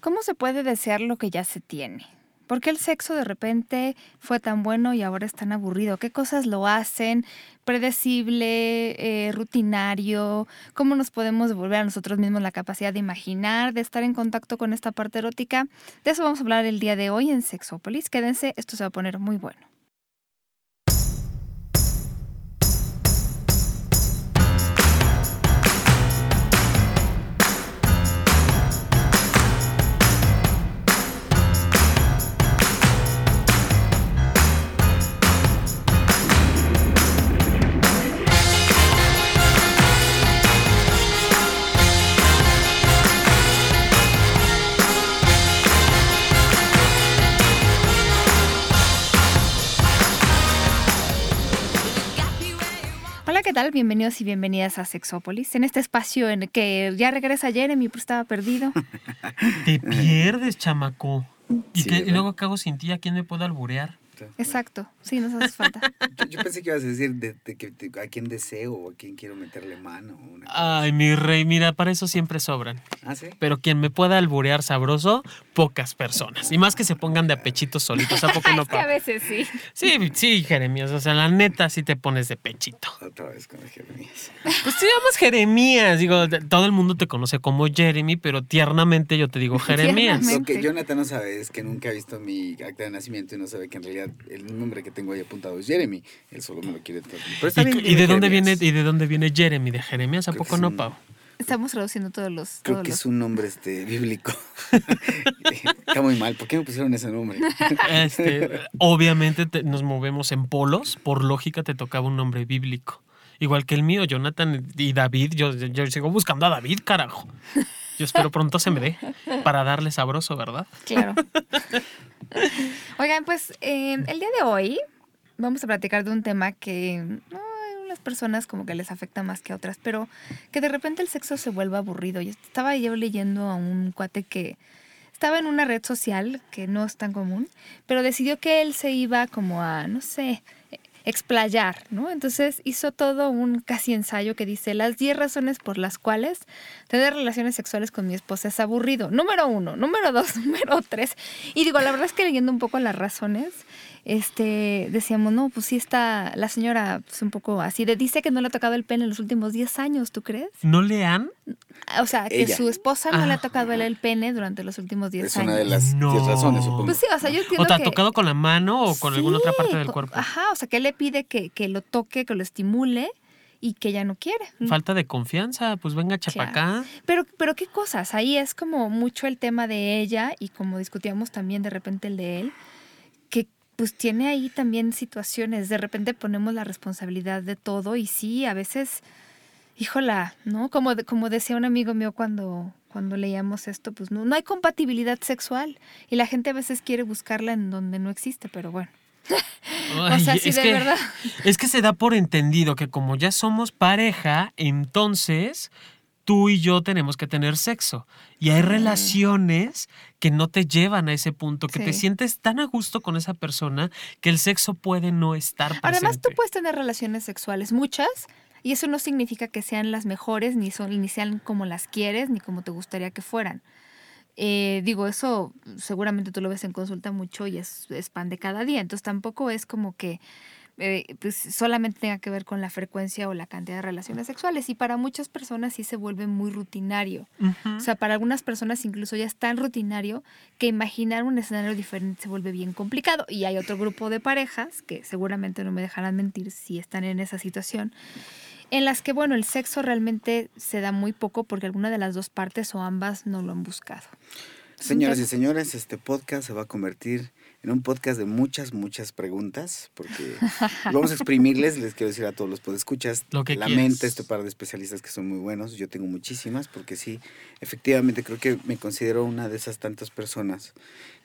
¿Cómo se puede desear lo que ya se tiene? ¿Por qué el sexo de repente fue tan bueno y ahora es tan aburrido? ¿Qué cosas lo hacen predecible, eh, rutinario? ¿Cómo nos podemos devolver a nosotros mismos la capacidad de imaginar, de estar en contacto con esta parte erótica? De eso vamos a hablar el día de hoy en Sexópolis. Quédense, esto se va a poner muy bueno. Tal? Bienvenidos y bienvenidas a Sexópolis, en este espacio en el que ya regresa Jeremy, pero estaba perdido. Te pierdes, chamaco. ¿Y, y luego qué hago sin ti? ¿A quién me puedo alburear? Exacto, sí, nos hace falta. yo, pensé que ibas a decir de, que, a quién deseo o a quién quiero meterle mano. Ay, mi rey, mira, para eso siempre sobran. ¿Ah, sí? Pero quien me pueda alburear sabroso, pocas personas. Y más que se pongan de pechitos solitos, ¿a poco no? a veces sí. Sí, sí, Jeremías, o sea, la neta sí te pones de pechito. Otra vez con Jeremías. Pues te llamas Jeremías, digo, todo el mundo te conoce como Jeremy, pero tiernamente yo te digo Jeremías. Lo que Jonathan no sabe es que nunca ha visto mi acta de nacimiento y no sabe que en realidad el nombre que tengo ahí apuntado es Jeremy. Él solo me lo quiere. ¿Y, de dónde viene, ¿Y de dónde viene Jeremy? ¿De Jeremías? ¿A poco no, Pau? Estamos traduciendo todos los. Creo que es un nombre este, bíblico. Está muy mal. ¿Por qué me pusieron ese nombre? Este, obviamente nos movemos en polos. Por lógica te tocaba un nombre bíblico. Igual que el mío, Jonathan y David. Yo, yo sigo buscando a David, carajo. Yo espero pronto se me dé para darle sabroso, ¿verdad? Claro. Oigan, pues eh, el día de hoy vamos a platicar de un tema que no, a unas personas como que les afecta más que a otras, pero que de repente el sexo se vuelve aburrido. Yo estaba yo leyendo a un cuate que estaba en una red social que no es tan común, pero decidió que él se iba como a, no sé, explayar, ¿no? Entonces hizo todo un casi ensayo que dice las 10 razones por las cuales tener relaciones sexuales con mi esposa es aburrido. Número uno, número dos, número tres. Y digo, la verdad es que leyendo un poco las razones, este, decíamos, no, pues sí está la señora pues, un poco así, de dice que no le ha tocado el pene en los últimos 10 años, ¿tú crees? ¿No le han? O sea, que su esposa no le ha ah. tocado el pene durante los últimos 10 años. Es una de las 10 razones, supongo. Pues sí, o sea, yo entiendo ¿O te ha tocado con la mano o con alguna otra parte del cuerpo? Ajá, o sea, que le pide que, que lo toque, que lo estimule y que ya no quiere. Falta de confianza, pues venga chapacá. Pero, pero qué cosas, ahí es como mucho el tema de ella y como discutíamos también de repente el de él, que pues tiene ahí también situaciones, de repente ponemos la responsabilidad de todo y sí, a veces, híjola, ¿no? Como, como decía un amigo mío cuando, cuando leíamos esto, pues no, no hay compatibilidad sexual y la gente a veces quiere buscarla en donde no existe, pero bueno. o sea, sí, de verdad. Es que se da por entendido que como ya somos pareja, entonces tú y yo tenemos que tener sexo. Y hay relaciones que no te llevan a ese punto, que te sientes tan a gusto con esa persona que el sexo puede no estar presente. Además, tú puedes tener relaciones sexuales, muchas, y eso no significa que sean las mejores, ni, son, ni sean como las quieres, ni como te gustaría que fueran. Eh, digo, eso seguramente tú lo ves en consulta mucho y es, es pan de cada día. Entonces tampoco es como que eh, pues solamente tenga que ver con la frecuencia o la cantidad de relaciones sexuales. Y para muchas personas sí se vuelve muy rutinario. O sea, para algunas personas incluso ya es tan rutinario que imaginar un escenario diferente se vuelve bien complicado. Y hay otro grupo de parejas, que seguramente no me dejarán mentir si están en esa situación, en las que, bueno, el sexo realmente se da muy poco porque alguna de las dos partes o ambas no lo han buscado. Señoras y señores, este podcast se va a convertir en un podcast de muchas, muchas preguntas, porque vamos a exprimirles, les quiero decir a todos los podescuchas, Lo que la mente, este par de especialistas que son muy buenos, yo tengo muchísimas, porque sí, efectivamente creo que me considero una de esas tantas personas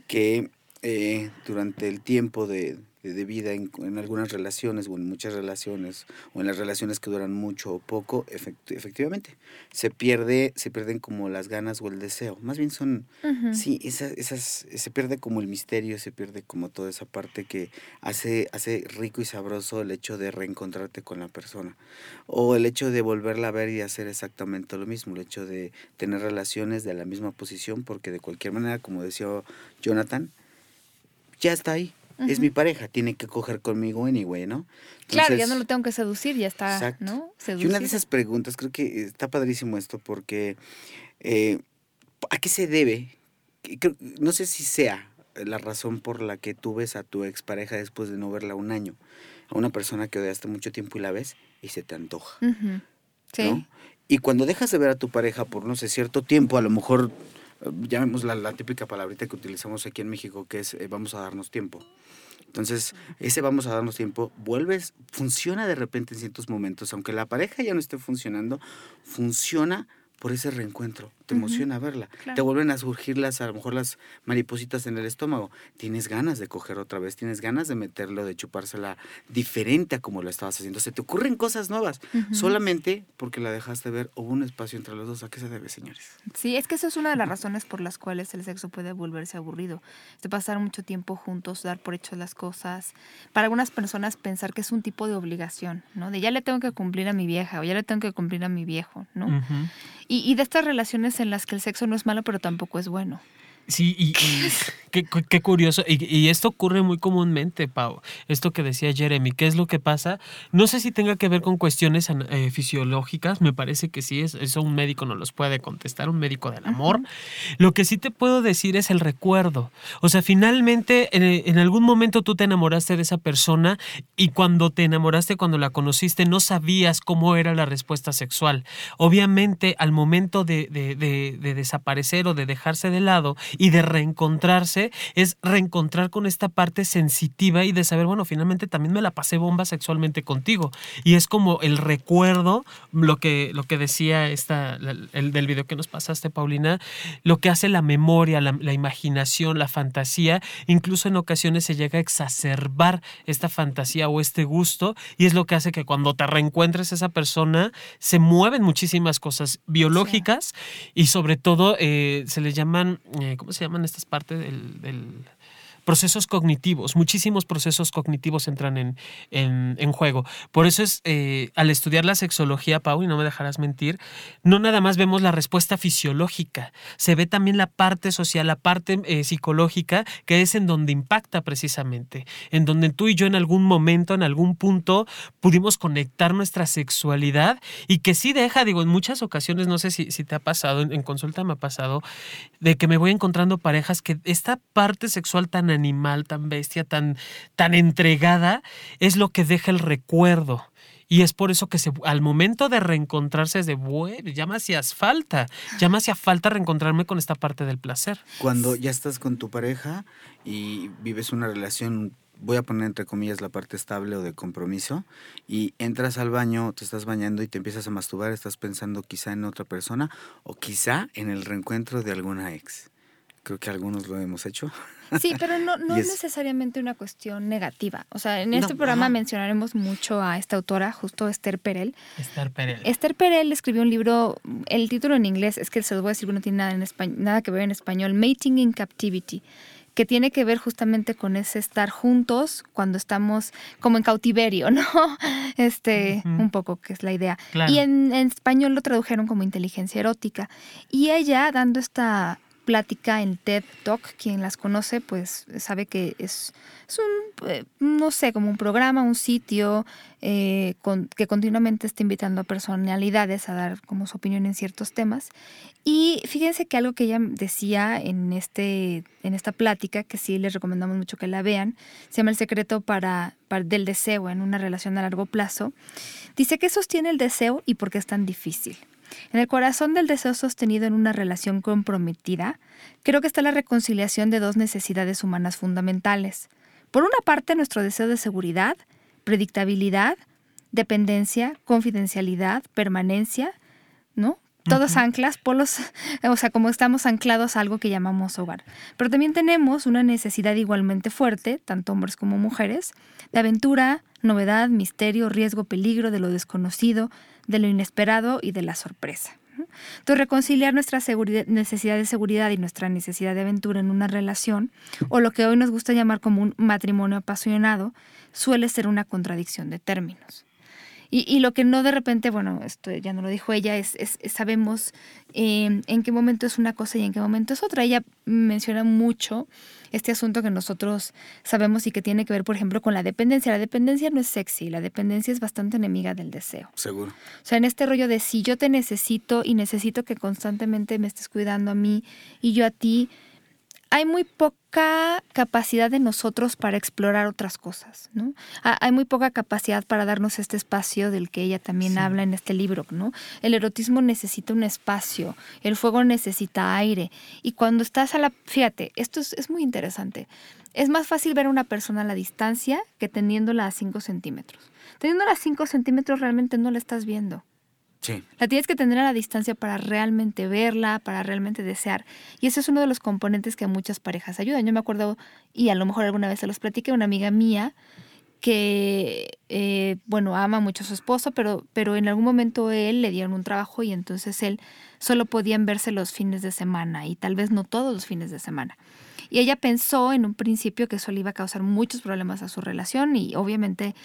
que eh, durante el tiempo de de vida en, en, algunas relaciones o en muchas relaciones o en las relaciones que duran mucho o poco, efectivamente, se pierde, se pierden como las ganas o el deseo. Más bien son, sí, esas, esas, se pierde como el misterio, se pierde como toda esa parte que hace, hace rico y sabroso el hecho de reencontrarte con la persona. O el hecho de volverla a ver y hacer exactamente lo mismo, el hecho de tener relaciones de la misma posición, porque de cualquier manera, como decía Jonathan, ya está ahí. Es mi pareja, tiene que coger conmigo anyway, ¿no? claro, ya no lo tengo que seducir, ya está, ¿no? Y una de esas preguntas, creo que está padrísimo esto, porque eh, ¿a qué se debe? No sé si sea la razón por la que tú ves a tu expareja después de no verla un año, a una persona que odiaste mucho tiempo y la ves y se te antoja. Sí. Y cuando dejas de ver a tu pareja por, no sé, cierto tiempo, a lo mejor llamemos la, la, típica palabrita que utilizamos aquí en México, que es eh, vamos a darnos tiempo. Entonces, ese vamos a darnos tiempo, vuelves, funciona de repente en ciertos momentos, aunque la pareja ya no esté funcionando, funciona por ese reencuentro. Te emociona verla. Te vuelven a surgir las, a lo mejor las maripositas en el estómago. Tienes ganas de coger otra vez, tienes ganas de meterlo, de chupársela diferente a como lo estabas haciendo. Se te ocurren cosas nuevas, solamente porque la dejaste ver. Hubo un espacio entre los dos. ¿A qué se debe, señores? Sí, es que eso es una de las razones por las cuales el sexo puede volverse aburrido. De pasar mucho tiempo juntos, dar por hecho las cosas. Para algunas personas pensar que es un tipo de obligación, ¿no? De ya le tengo que cumplir a mi vieja o ya le tengo que cumplir a mi viejo, ¿no? y, de estas relaciones en las que el sexo no es malo, pero tampoco es bueno. Sí, y, qué, curioso. Y, esto ocurre muy comúnmente, Pau. Esto que decía Jeremy, ¿qué es lo que pasa? No sé si tenga que ver con cuestiones eh, fisiológicas, me parece que sí, eso un médico no los puede contestar, un médico del amor. Lo que sí te puedo decir es el recuerdo. O sea, finalmente en, algún momento tú te enamoraste de esa persona y cuando te enamoraste, cuando la conociste, no sabías cómo era la respuesta sexual. Obviamente, al momento de, de desaparecer o de dejarse de lado, y de reencontrarse es reencontrar con esta parte sensitiva y de saber, bueno, finalmente también me la pasé bomba sexualmente contigo. Y es como el recuerdo, lo que, lo que decía esta, el del video que nos pasaste, Paulina, lo que hace la memoria, la, la imaginación, la fantasía, incluso en ocasiones se llega a exacerbar esta fantasía o este gusto y es lo que hace que cuando te reencuentres esa persona se mueven muchísimas cosas biológicas y sobre todo eh, se les llaman, eh, ¿cómo se llaman estas partes del, del procesos cognitivos, muchísimos procesos cognitivos entran en, en, juego. Por eso es, eh, al estudiar la sexología, Pau, y no me dejarás mentir, no nada más vemos la respuesta fisiológica, se ve también la parte social, la parte eh, psicológica, que es en donde impacta precisamente, en donde tú y yo en algún momento, en algún punto, pudimos conectar nuestra sexualidad y que sí deja, digo, en muchas ocasiones, no sé si, si te ha pasado, en, en consulta me ha pasado, de que me voy encontrando parejas que esta parte sexual tan animal, tan bestia, tan, tan entregada, es lo que deja el recuerdo. Y es por eso que al momento de reencontrarse es de, bueno, ya me hacías falta, ya me hacía falta reencontrarme con esta parte del placer. Cuando ya estás con tu pareja y vives una relación, voy a poner entre comillas la parte estable o de compromiso, y entras al baño, te estás bañando y te empiezas a masturbar, estás pensando quizá en otra persona o quizá en el reencuentro de alguna ex. Creo que algunos lo hemos hecho. Sí, pero no, no es, necesariamente una cuestión negativa. O sea, en este programa mencionaremos mucho a esta autora, justo Esther Perel. Esther Perel. Esther Perel escribió un libro, el título en inglés, es que se los voy a decir, no tiene nada, en español, nada que ver en español, Mating in Captivity que tiene que ver justamente con ese estar juntos cuando estamos como en cautiverio, ¿no? Este, un poco que es la idea. Y en, en, español lo tradujeron como inteligencia erótica. Y ella, dando esta plática en TED Talk. Quien las conoce, pues sabe que es, es un, eh, no sé, como un programa, un sitio eh, que continuamente está invitando a personalidades a dar como su opinión en ciertos temas. Y fíjense que algo que ella decía en, este, en esta plática, que sí les recomendamos mucho que la vean, se llama El secreto para, para del deseo en una relación a largo plazo. Dice que sostiene el deseo y por qué es tan difícil. En el corazón del deseo sostenido en una relación comprometida, creo que está la reconciliación de dos necesidades humanas fundamentales. Por una parte, nuestro deseo de seguridad, predictabilidad, dependencia, confidencialidad, permanencia, ¿no? todos anclas, polos, o sea, como estamos anclados a algo que llamamos hogar. Pero también tenemos una necesidad igualmente fuerte, tanto hombres como mujeres, de aventura, novedad, misterio, riesgo, peligro, de lo desconocido, de lo inesperado y de la sorpresa. Entonces, reconciliar nuestra necesidad de seguridad y nuestra necesidad de aventura en una relación, o lo que hoy nos gusta llamar como un matrimonio apasionado, suele ser una contradicción de términos. Y, lo que no de repente, bueno, esto ya no lo dijo ella, es, sabemos em, en qué momento es una cosa y en qué momento es otra. Ella menciona mucho este asunto que nosotros sabemos y que tiene que ver, por ejemplo, con la dependencia. La dependencia no es sexy, la dependencia es bastante enemiga del deseo. Seguro. O sea, en este rollo de si yo te necesito y necesito que constantemente me estés cuidando a mí y yo a ti, hay muy poca capacidad de nosotros para explorar otras cosas, ¿no? Hay muy poca capacidad para darnos este espacio del que ella también habla en este libro, ¿no? El erotismo necesita un espacio, el fuego necesita aire. Y cuando estás a la... Fíjate, esto es, es muy interesante. Es más fácil ver a una persona a la distancia que teniéndola a 5 centímetros. Teniéndola a 5 centímetros realmente no la estás viendo. La tienes que tener a la distancia para realmente verla, para realmente desear. Y ese es uno de los componentes que a muchas parejas ayudan. Yo me acuerdo, y a lo mejor alguna vez se los platiqué, una amiga mía que, eh, bueno, ama mucho a su esposo, pero, pero en algún momento él le dieron un trabajo y entonces él solo podían verse los fines de semana y tal vez no todos los fines de semana. Y ella pensó en un principio que eso le iba a causar muchos problemas a su relación y obviamente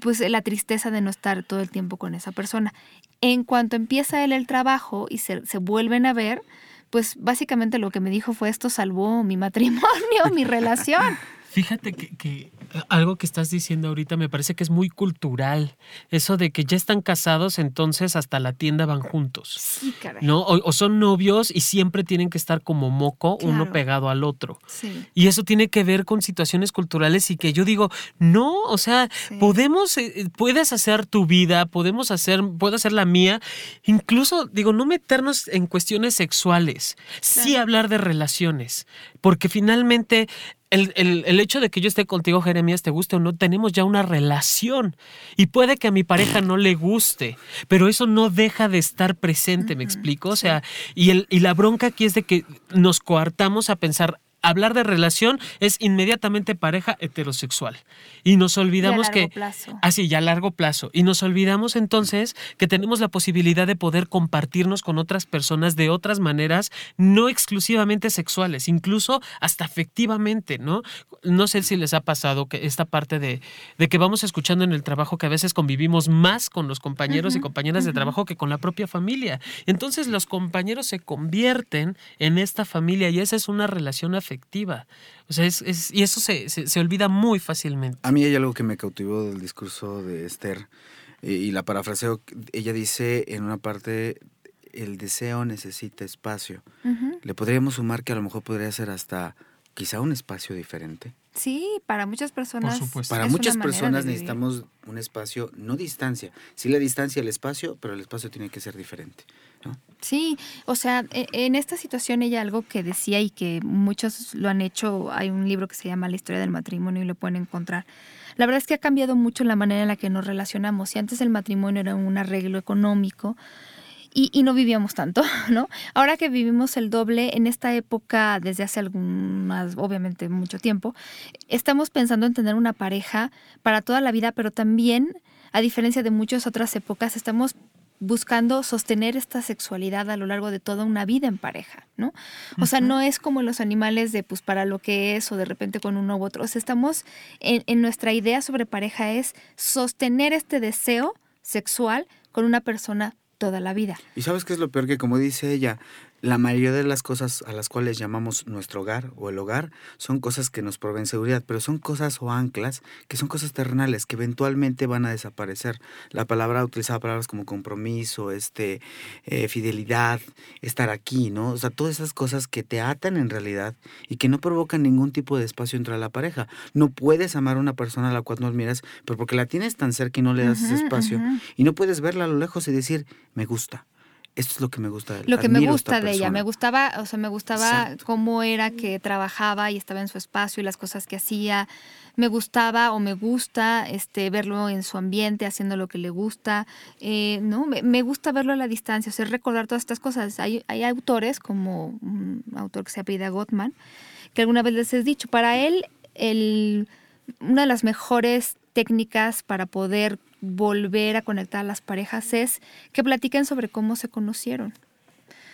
pues la tristeza de no estar todo el tiempo con esa persona. En cuanto empieza él el trabajo y se, se vuelven a ver, pues básicamente lo que me dijo fue esto salvó mi matrimonio, mi relación. Fíjate que, algo que estás diciendo ahorita me parece que es muy cultural. Eso de que ya están casados, entonces hasta la tienda van juntos. Sí, caray. ¿No? O, son novios y siempre tienen que estar como moco, uno pegado al otro. Sí. Y eso tiene que ver con situaciones culturales y que yo digo, no, o sea, podemos, eh, puedes hacer tu vida, podemos hacer, puedo hacer la mía. Incluso, digo, no meternos en cuestiones sexuales, sí hablar de relaciones, porque finalmente el, el, hecho de que yo esté contigo, Jeremías, te guste o no, tenemos ya una relación. Y puede que a mi pareja no le guste, pero eso no deja de estar presente, ¿me explico? O sea, y, el, y la bronca aquí es de que nos coartamos a pensar, hablar de relación es inmediatamente pareja heterosexual. Y nos olvidamos y a largo que... Plazo. Así, ya a largo plazo. Y nos olvidamos entonces que tenemos la posibilidad de poder compartirnos con otras personas de otras maneras, no exclusivamente sexuales, incluso hasta afectivamente, ¿no? No sé si les ha pasado que esta parte de, de que vamos escuchando en el trabajo que a veces convivimos más con los compañeros y compañeras de trabajo que con la propia familia. Entonces los compañeros se convierten en esta familia y esa es una relación afectiva efectiva. O sea, es, y eso se, se, olvida muy fácilmente. A mí hay algo que me cautivó del discurso de Esther eh, y la parafraseo. Ella dice en una parte, el deseo necesita espacio. Le podríamos sumar que a lo mejor podría ser hasta quizá un espacio diferente. Sí, para muchas personas. Para muchas personas necesitamos un espacio, no distancia. Sí la distancia, el espacio, pero el espacio tiene que ser diferente. Sí, o sea, e, en esta situación ella algo que decía y que muchos lo han hecho, hay un libro que se llama La historia del matrimonio y lo pueden encontrar. La verdad es que ha cambiado mucho la manera en la que nos relacionamos. Si antes el matrimonio era un arreglo económico, y, no vivíamos tanto, ¿no? Ahora que vivimos el doble en esta época, desde hace algunas, obviamente mucho tiempo, estamos pensando en tener una pareja para toda la vida, pero también, a diferencia de muchas otras épocas, estamos buscando sostener esta sexualidad a lo largo de toda una vida en pareja, ¿no? O sea, no es como los animales de pues para lo que es o de repente con uno u otro. O sea, estamos en, en nuestra idea sobre pareja es sostener este deseo sexual con una persona toda la vida. Y sabes qué es lo peor que como dice ella, la mayoría de las cosas a las cuales llamamos nuestro hogar o el hogar son cosas que nos proveen seguridad, pero son cosas o anclas que son cosas terrenales que eventualmente van a desaparecer. La palabra utilizaba palabras como compromiso, este, eh, fidelidad, estar aquí, ¿no? O sea, todas esas cosas que te atan en realidad y que no provocan ningún tipo de espacio entre la pareja. No puedes amar a una persona a la cual no admiras, pero porque la tienes tan cerca y no le das ese espacio y no puedes verla a lo lejos y decir, me gusta esto es lo que me gusta de Lo que me gusta de ella, me persona". gustaba, o sea, me gustaba Exacto. cómo era que trabajaba y estaba en su espacio y las cosas que hacía. Me gustaba o me gusta este verlo en su ambiente, haciendo lo que le gusta. Eh, no, me, me gusta verlo a la distancia, o sea, recordar todas estas cosas. Hay, hay autores como un autor que se apellida Gottman, que alguna vez les he dicho, para él el, una de las mejores técnicas para poder volver a conectar a las parejas es que platiquen sobre cómo se conocieron.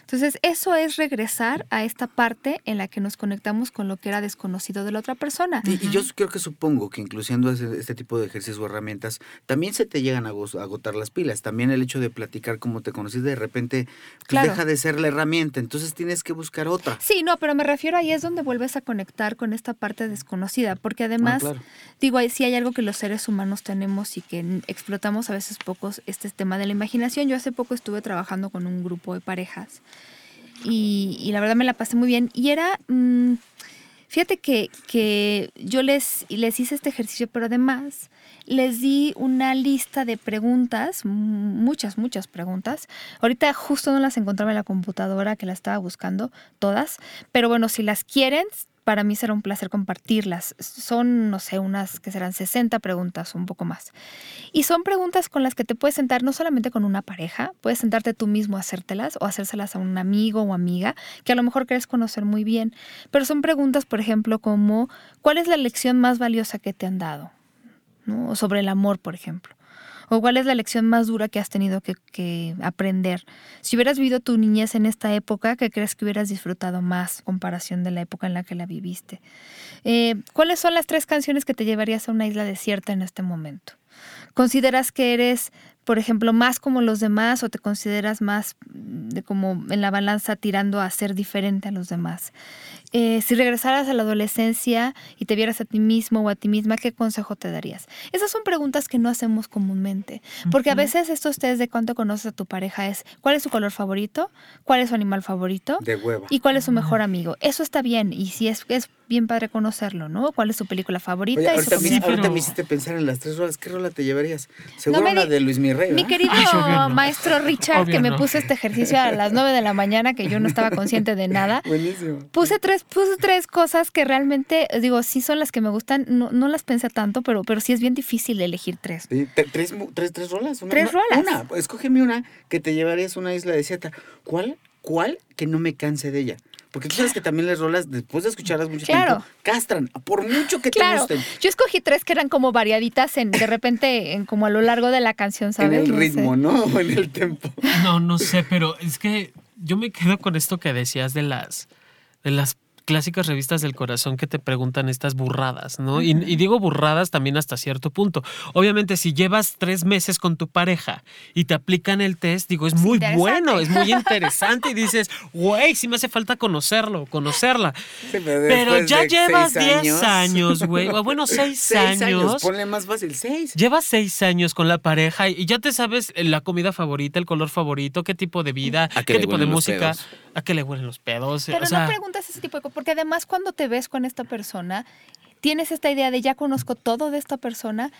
Entonces, eso es regresar a esta parte en la que nos conectamos con lo que era desconocido de la otra persona. Y, y yo creo que supongo que incluyendo ese- este tipo de ejercicios o herramientas, también se te llegan a agotar las pilas. También el hecho de platicar cómo te conociste, de repente pues, Claro. deja de ser la herramienta, entonces tienes que buscar otra. Sí, no, pero me refiero ahí es donde vuelves a conectar con esta parte desconocida, porque además, Ah, claro. digo, ahí sí hay algo que los seres humanos tenemos y que explotamos a veces pocos, este tema de la imaginación. Yo hace poco estuve trabajando con un grupo de parejas y, y la verdad me la pasé muy bien y era, mm, fíjate que, que yo les, les hice este ejercicio, pero además les di una lista de preguntas, muchas, muchas preguntas. Ahorita justo no las encontraba en la computadora que las estaba buscando, todas, pero bueno, si las quieren, para mí será un placer compartirlas. Son, no sé, unas que serán 60 preguntas, un poco más. Y son preguntas con las que te puedes sentar no solamente con una pareja, puedes sentarte tú mismo a hacértelas o hacérselas a un amigo o amiga que a lo mejor quieres conocer muy bien. Pero son preguntas, por ejemplo, como ¿cuál es la lección más valiosa que te han dado? ¿No? O sobre el amor, por ejemplo. ¿O cuál es la lección más dura que has tenido que, aprender? Si hubieras vivido tu niñez en esta época, ¿qué crees que hubieras disfrutado más comparación de la época en la que la viviste? Eh, ¿Cuáles son las tres canciones que te llevarías a una isla desierta en este momento? ¿Consideras que eres, por ejemplo, más como los demás o te consideras más de como en la balanza tirando a ser diferente a los demás? Eh, si regresaras a la adolescencia y te vieras a ti mismo o a ti misma, ¿qué consejo te darías? Esas son preguntas que no hacemos comúnmente, porque a veces estos test de cuánto conoces a tu pareja es cuál es su color favorito, cuál es su animal favorito De hueva. y cuál es su mejor amigo. Eso está bien y si es, es bien padre conocerlo, ¿no? ¿Cuál es su película favorita? Oye, y su ahorita, me, Sí, pero- ahorita me hiciste pensar en las tres rolas. ¿Qué rola te llevarías? Seguro me una de Luis Mirrey, Mi querido Ay, no. maestro Richard, Obvio que me no. puso este ejercicio a las 9 de la mañana, que yo no estaba consciente de nada, Buenísimo. puse tres, puse tres cosas que realmente, digo, sí son las que me gustan, no, no las pensé tanto, pero, pero sí es bien difícil elegir tres. Tres, tres, tres rolas. Una, Tres una- rolas. Una, escógeme una que te llevarías a una isla desierta. ¿Cuál? ¿Cuál? Que no me canse de ella. Porque tú sabes que también las rolas, después de escucharlas mucho Claro. tiempo, castran. Por mucho que te gusten. yo escogí tres que eran como variaditas en, de repente, en como a lo largo de la canción, ¿sabes? En el No sé. ritmo, ¿no? O en el tempo. No, no sé, pero es que yo me quedo con esto que decías de las, de las clásicas revistas del corazón que te preguntan estas burradas, ¿no? Y, y digo burradas también hasta cierto punto. Obviamente, si llevas tres meses con tu pareja y te aplican el test, digo, es muy bueno, es muy interesante y dices, güey, sí me hace falta conocerlo, conocerla. Sí, Pero ya llevas seis 10 años, güey, o bueno, 6 Seis años. Ponle más fácil, seis. Llevas seis años con la pareja y ya te sabes la comida favorita, el color favorito, qué tipo de vida, ¿A qué tipo de música, pedos? a qué le huelen los pedos. Pero o sea, no preguntas ese tipo de cosas, porque además cuando te ves con esta persona, tienes esta idea de ya conozco todo de esta persona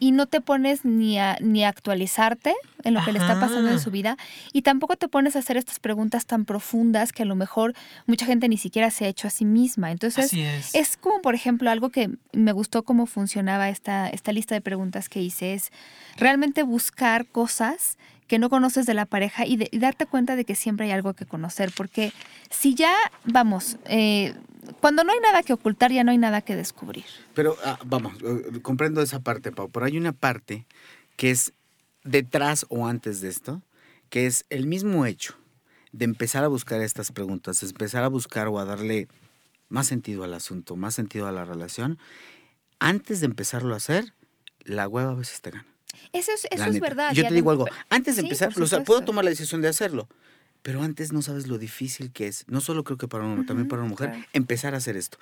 y no te pones ni a, ni a actualizarte en lo que le está pasando en su vida y tampoco te pones a hacer estas preguntas tan profundas que a lo mejor mucha gente ni siquiera se ha hecho a sí misma. Entonces, así es. es como, por ejemplo, algo que me gustó cómo funcionaba esta, esta lista de preguntas que hice, es realmente buscar cosas que no conoces de la pareja y, de- y darte cuenta de que siempre hay algo que conocer, porque si ya, vamos, eh, cuando no hay nada que ocultar, ya no hay nada que descubrir. Pero ah, vamos, eh, comprendo esa parte, Pau, pero hay una parte que es detrás o antes de esto, que es el mismo hecho de empezar a buscar estas preguntas, empezar a buscar o a darle más sentido al asunto, más sentido a la relación, antes de empezarlo a hacer, la hueva a veces te gana. Eso es, eso es verdad. Yo te digo algo, antes de Sí, empezar, por o sea, puedo tomar la decisión de hacerlo, pero antes no sabes lo difícil que es, no solo creo que para un hombre, también para una mujer, claro. empezar a hacer esto.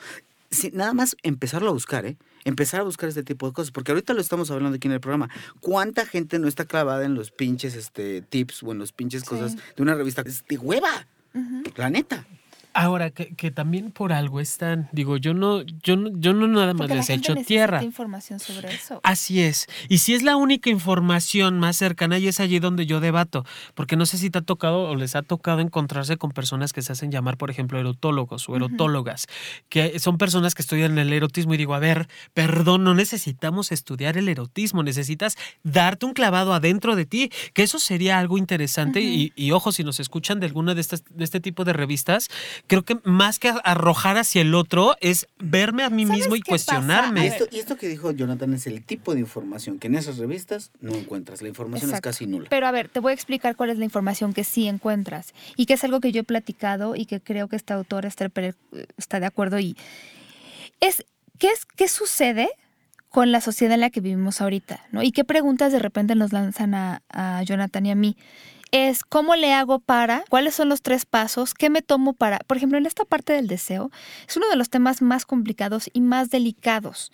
Sí, nada más empezarlo a buscar, ¿eh? Empezar a buscar este tipo de cosas, porque ahorita lo estamos hablando aquí en el programa. ¿Cuánta gente no está clavada en los pinches este, tips o en los pinches Sí. cosas de una revista? Es de hueva, Ujú. la neta. Ahora, que, que también por algo están, digo, yo no, yo no, yo no nada más Porque les he hecho tierra. información sobre eso. Así es. Y si es la única información más cercana, y es allí donde yo debato, porque no sé si te ha tocado o les ha tocado encontrarse con personas que se hacen llamar, por ejemplo, erotólogos o erotólogas, que son personas que estudian el erotismo y digo, a ver, perdón, no necesitamos estudiar el erotismo, necesitas darte un clavado adentro de ti, que eso sería algo interesante y, y ojo, si nos escuchan de alguna de, estas, de este tipo de revistas, creo que más que arrojar hacia el otro es verme a mí ¿Sabes mismo y cuestionarme. Y esto, y esto que dijo Jonathan es el tipo de información que en esas revistas no encuentras. La información Exacto. es casi nula. Pero a ver, te voy a explicar cuál es la información que sí encuentras y que es algo que yo he platicado y que creo que esta autora Esther Pérez eh, está de acuerdo y es ¿qué, es qué sucede con la sociedad en la que vivimos ahorita? ¿no? ¿Y qué preguntas de repente nos lanzan a, a Jonathan y a mí? Es cómo le hago para, cuáles son los tres pasos, qué me tomo para, por ejemplo, en esta parte del deseo, es uno de los temas más complicados y más delicados.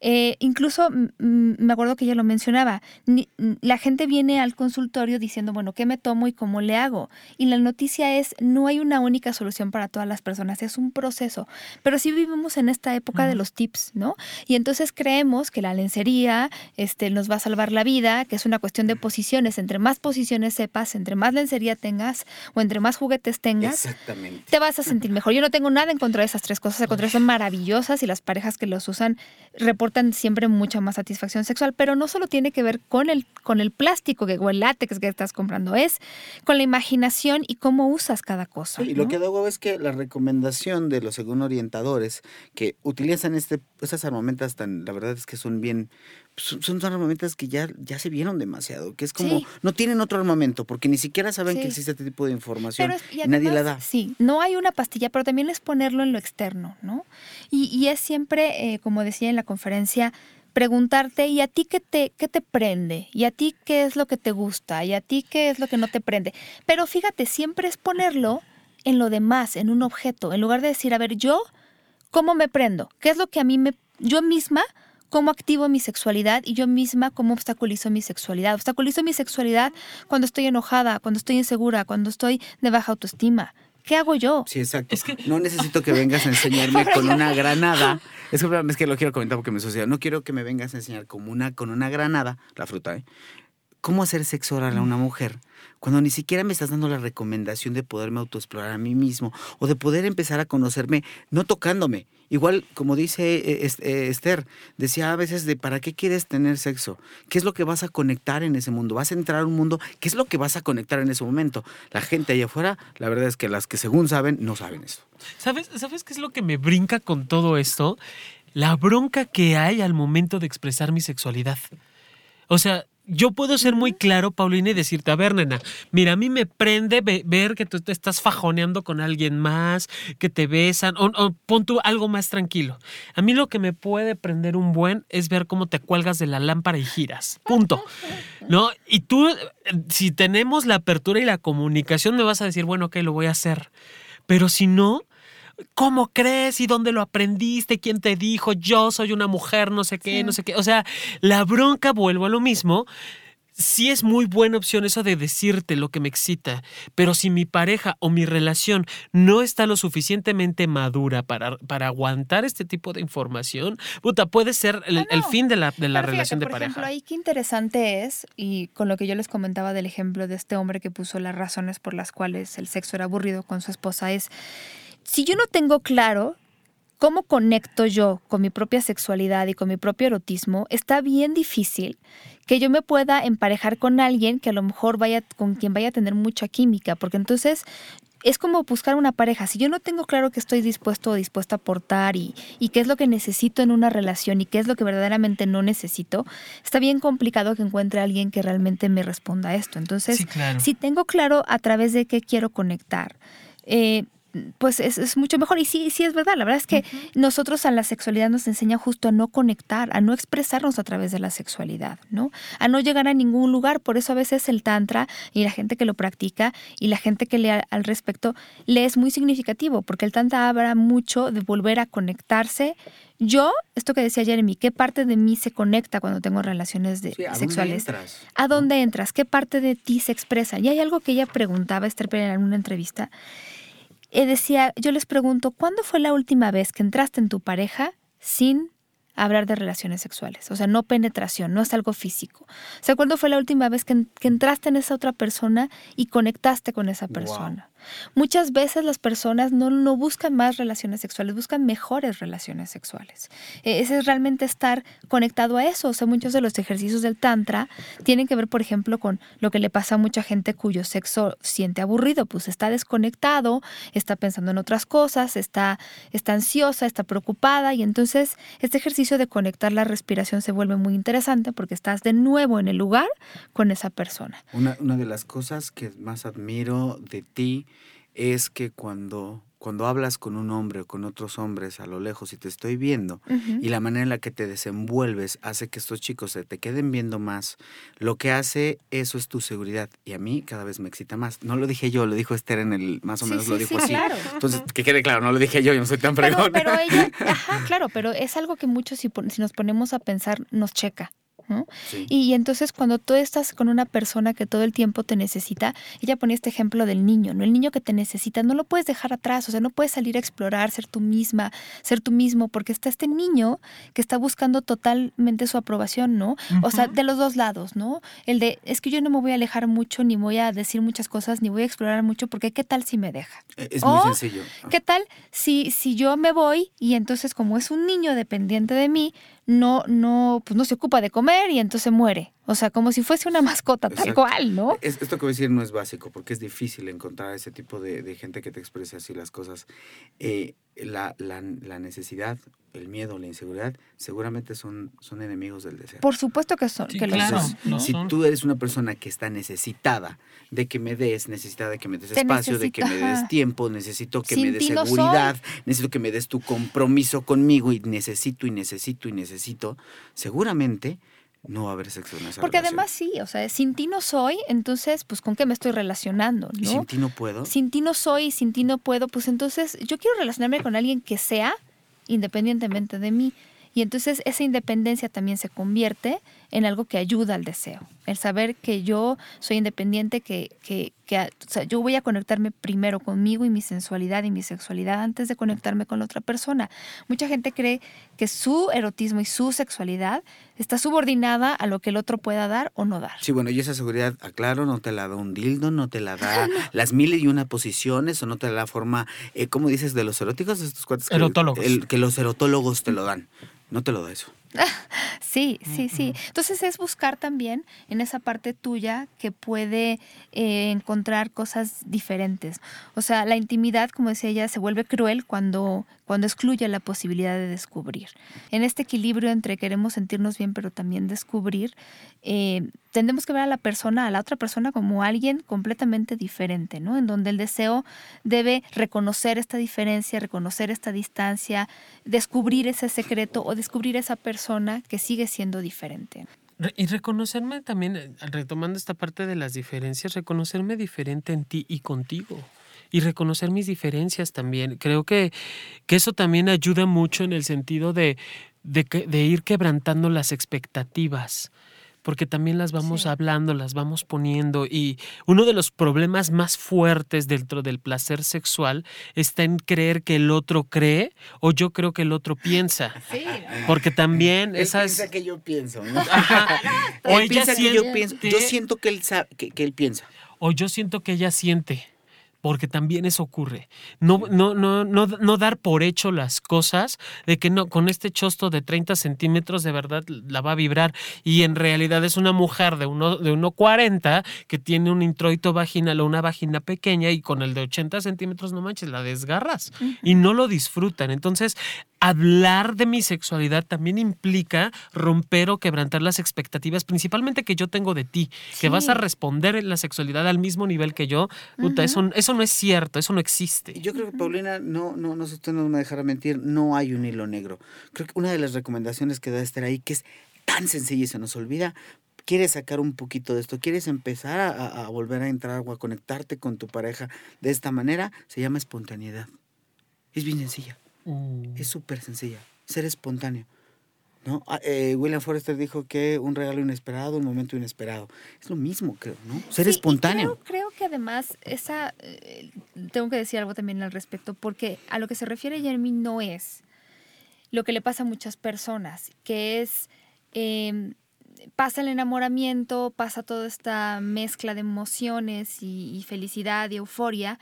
Eh, incluso me acuerdo que ella lo mencionaba, ni- la gente viene al consultorio diciendo, bueno, ¿qué me tomo y cómo le hago? Y la noticia es, no hay una única solución para todas las personas, es un proceso. Pero sí vivimos en esta época de los tips, ¿no? Y entonces creemos que la lencería este, nos va a salvar la vida, que es una cuestión de posiciones. Entre más posiciones sepas, entre más lencería tengas o entre más juguetes tengas, te vas a sentir mejor. Yo no tengo nada en contra de esas tres cosas, al contrario, son maravillosas y las parejas que los usan reportan siempre mucha más satisfacción sexual, pero no solo tiene que ver con el, con el plástico que, o el látex que estás comprando, es con la imaginación y cómo usas cada cosa. Sí, y lo que huevo es que la recomendación de los según orientadores que utilizan este, esas armamentas tan, la verdad es que son bien, son, son armamentas que ya, ya se vieron demasiado, que es como, Sí. no tienen otro armamento, porque ni siquiera saben Sí. que existe este tipo de información Pero y nadie la da. Sí, no hay una pastilla, pero también es ponerlo en lo externo, ¿no? Y, y es siempre, eh, como decía en la conferencia, preguntarte, ¿y a ti qué te, qué te prende? ¿Y a ti qué es lo que te gusta? ¿Y a ti qué es lo que no te prende? Pero fíjate, siempre es ponerlo en lo demás, en un objeto, en lugar de decir, a ver, yo, ¿cómo me prendo? ¿Qué es lo que a mí me... Yo misma, ¿cómo activo mi sexualidad? Y yo misma, ¿cómo obstaculizo mi sexualidad? Obstaculizo mi sexualidad cuando estoy enojada, cuando estoy insegura, cuando estoy de baja autoestima. ¿Qué hago yo? Sí, exacto. Es que- No necesito que vengas a enseñarme con una granada. Es que, es que lo quiero comentar porque me sucedió. No quiero que me vengas a enseñar como una, con una granada, la fruta, ¿eh? ¿Cómo hacer sexo oral a una mujer? Cuando ni siquiera me estás dando la recomendación de poderme autoexplorar a mí mismo o de poder empezar a conocerme no tocándome. Igual, como dice eh, eh, Esther, decía a veces de ¿para qué quieres tener sexo? ¿Qué es lo que vas a conectar en ese mundo? ¿Vas a entrar a un mundo? ¿Qué es lo que vas a conectar en ese momento? La gente allá afuera, la verdad es que las que según saben, no saben eso. ¿Sabes, ¿Sabes qué es lo que me brinca con todo esto? La bronca que hay al momento de expresar mi sexualidad. O sea, yo puedo ser muy claro, Paulina, y decirte, a ver, nena, mira, a mí me prende ve- ver que tú te estás fajoneando con alguien más, que te besan, o, o pon tú algo más tranquilo. A mí lo que me puede prender un buen es ver cómo te cuelgas de la lámpara y giras. Punto. ¿No? Y tú, si tenemos la apertura y la comunicación, me vas a decir, bueno, ok, lo voy a hacer. Pero si no, ¿Cómo crees? ¿Y dónde lo aprendiste? ¿Quién te dijo? Yo soy una mujer, no sé qué, no sé qué. O sea, la bronca, vuelvo a lo mismo. Sí es muy buena opción eso de decirte lo que me excita, pero si mi pareja o mi relación no está lo suficientemente madura para, para aguantar este tipo de información, puta, puede ser el, Ah, el fin de la, de la Pero fíjate, relación de por pareja. ejemplo, ahí qué interesante es, y con lo que yo les comentaba del ejemplo de este hombre que puso las razones por las cuales el sexo era aburrido con su esposa, es, si yo no tengo claro cómo conecto yo con mi propia sexualidad y con mi propio erotismo, está bien difícil que yo me pueda emparejar con alguien que a lo mejor vaya, con quien vaya a tener mucha química, porque entonces es como buscar una pareja. Si yo no tengo claro que estoy dispuesto o dispuesta a aportar y, y qué es lo que necesito en una relación y qué es lo que verdaderamente no necesito, está bien complicado que encuentre a alguien que realmente me responda a esto. Entonces, Sí, claro. si tengo claro a través de qué quiero conectar, eh, pues es, es mucho mejor. Y sí, sí es verdad. La verdad es que nosotros a la sexualidad nos enseña justo a no conectar, a no expresarnos a través de la sexualidad, ¿no? A no llegar a ningún lugar. Por eso a veces el tantra y la gente que lo practica y la gente que lee al- al respecto le es muy significativo, porque el tantra habla mucho de volver a conectarse. Yo, esto que decía Jeremy, ¿qué parte de mí se conecta cuando tengo relaciones de, Sí, ¿a dónde sexuales? entras? ¿A dónde entras? ¿Qué parte de ti se expresa? Y hay algo que ella preguntaba, Esther Pérez, en una entrevista. Eh, decía, yo les pregunto, ¿cuándo fue la última vez que entraste en tu pareja sin hablar de relaciones sexuales. O sea, no penetración, no es algo físico. O sea, ¿cuándo fue la última vez que, entraste en esa otra persona y conectaste con esa persona? Muchas veces las personas no, no, buscan más relaciones sexuales, buscan mejores relaciones sexuales. E, ese es realmente estar conectado a eso. O sea, muchos de los ejercicios del Tantra tienen que ver, por ejemplo, con lo que le pasa a mucha gente cuyo sexo siente aburrido, pues está desconectado, está pensando en otras cosas, está, está ansiosa, está preocupada y entonces este ejercicio de conectar la respiración se vuelve muy interesante porque estás de nuevo en el lugar con esa persona. Una, una de las cosas que más admiro de ti es que cuando cuando hablas con un hombre o con otros hombres a lo lejos y te estoy viendo y la manera en la que te desenvuelves hace que estos chicos se te queden viendo más, lo que hace eso es tu seguridad y a mí cada vez me excita más. No lo dije yo, lo dijo Esther en el, más o menos lo dijo así. Entonces, que quede claro, no lo dije yo, yo no soy tan fregón. Pero, ella, ajá, claro, pero es algo que muchos si, si nos ponemos a pensar nos checa. Y, entonces cuando tú estás con una persona que todo el tiempo te necesita, ella pone este ejemplo del niño, ¿no? El niño que te necesita, no lo puedes dejar atrás, o sea, no puedes salir a explorar, ser tú misma, ser tú mismo, porque está este niño que está buscando totalmente su aprobación, ¿no? O sea, de los dos lados, ¿no? El de, es que yo no me voy a alejar mucho, ni voy a decir muchas cosas, ni voy a explorar mucho, porque ¿qué tal si me deja? E, es muy sencillo. ¿Qué tal si, si yo me voy y entonces como es un niño dependiente de mí, no, no, pues no se ocupa de comer y entonces muere. O sea, como si fuese una mascota, tal cual, ¿no? esto que voy a decir no es básico, porque es difícil encontrar ese tipo de, gente que te exprese así las cosas. Eh, la, la, necesidad, el miedo, la inseguridad, seguramente son, son enemigos del deseo. Por supuesto que son. que claro, Si tú eres una persona que está necesitada de que me des, necesitada de que me des espacio, de que me des tiempo, necesito que me des seguridad, necesito que me des tu compromiso conmigo y necesito y necesito y necesito, seguramente no va a haber sexo en esa Porque además sí, o sea, sin ti no soy, entonces, pues, ¿con qué me estoy relacionando? ¿Y sin ti no puedo? Sin ti no soy y sin ti no puedo, pues entonces yo quiero relacionarme con alguien que sea independientemente de mí. Y entonces esa independencia también se convierte en algo que ayuda al deseo. El saber que yo soy independiente, que, que, yo voy a conectarme primero conmigo y mi sensualidad y mi sexualidad antes de conectarme con la otra persona. Mucha gente cree que su erotismo y su sexualidad está subordinada a lo que el otro pueda dar o no dar. Sí, bueno, y esa seguridad, aclaro, no te la da un dildo, no te la da las mil y una posiciones o no te la da la forma, eh, ¿cómo dices? De los eróticos, estos cuates que, que los erotólogos te lo dan. No te lo da eso. Sí, sí, sí. Entonces es buscar también en esa parte tuya que puede eh, encontrar cosas diferentes. O sea, la intimidad, como decía ella, se vuelve cruel cuando, cuando excluye la posibilidad de descubrir. En este equilibrio entre queremos sentirnos bien, pero también descubrir, eh, tendemos que ver a la persona, a la otra persona, como alguien completamente diferente, ¿no? En donde el deseo debe reconocer esta diferencia, reconocer esta distancia, descubrir ese secreto o descubrir esa persona que sigue siendo diferente. Y reconocerme también, eh, retomando esta parte de las diferencias, reconocerme diferente en ti y contigo. Y reconocer mis diferencias también. Creo que, que eso también ayuda mucho en el sentido de, de, de ir quebrantando las expectativas porque también las vamos hablando, las vamos poniendo y uno de los problemas más fuertes dentro del placer sexual está en creer que el otro cree o yo creo que el otro piensa. Sí. Porque también él esas... piensa que yo pienso. o él ella piensa que yo pienso. Yo siento que él, sabe, que él piensa. O yo siento que ella siente porque también eso ocurre. No, no, no, no, no dar por hecho las cosas de que no, con este chosto de 30 centímetros de verdad la va a vibrar y en realidad es una mujer de 1,40 de 1, que tiene un introito vaginal o una vagina pequeña y con el de 80 centímetros no manches, la desgarras y no lo disfrutan. Entonces, hablar de mi sexualidad también implica romper o quebrantar las expectativas, principalmente que yo tengo de ti, que vas a responder en la sexualidad al mismo nivel que yo. eso, eso no es cierto, eso no existe. Yo creo que Paulina, no, no, no sé, usted no me dejará mentir, no hay un hilo negro. Creo que una de las recomendaciones que da estar ahí, que es tan sencilla y se nos olvida, quieres sacar un poquito de esto, quieres empezar a, volver a entrar o a conectarte con tu pareja de esta manera, se llama espontaneidad. Es bien sencilla. Mm. Es súper sencilla. Ser espontáneo. ¿No? Ah, eh, William Forrester dijo que un regalo inesperado, un momento inesperado. Es lo mismo, creo, ¿no? Ser espontáneo. Creo, creo que además esa, eh, tengo que decir algo también al respecto, porque a lo que se refiere Jeremy no es lo que le pasa a muchas personas, que es, em, pasa el enamoramiento, pasa toda esta mezcla de emociones y, y felicidad y euforia,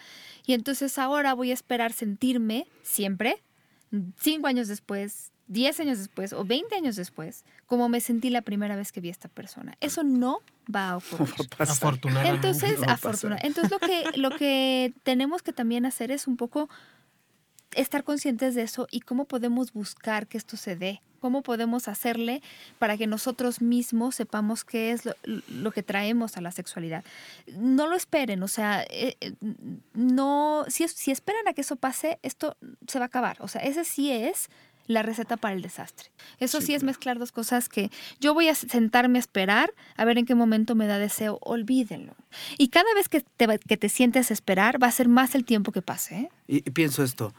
y entonces ahora voy a esperar sentirme siempre, cinco años después, 10 años después o 20 años después, como me sentí la primera vez que vi a esta persona. Eso no va a ocurrir. Afortunadamente. Entonces, No va a afortuna- pasar. Entonces lo que, lo que tenemos que también hacer es un poco estar conscientes de eso y cómo podemos buscar que esto se dé. ¿Cómo podemos hacerle para que nosotros mismos sepamos qué es lo, lo que traemos a la sexualidad? No lo esperen, o sea, eh, eh, no, si, si esperan a que eso pase, esto se va a acabar. O sea, ese sí es la receta para el desastre. Eso Sí, sí, es claro. mezclar dos cosas que yo voy a sentarme a esperar a ver en qué momento me da deseo, olvídenlo. Y cada vez que te, que te sientes a esperar, va a ser más el tiempo que pase. ¿eh? Y, y pienso esto,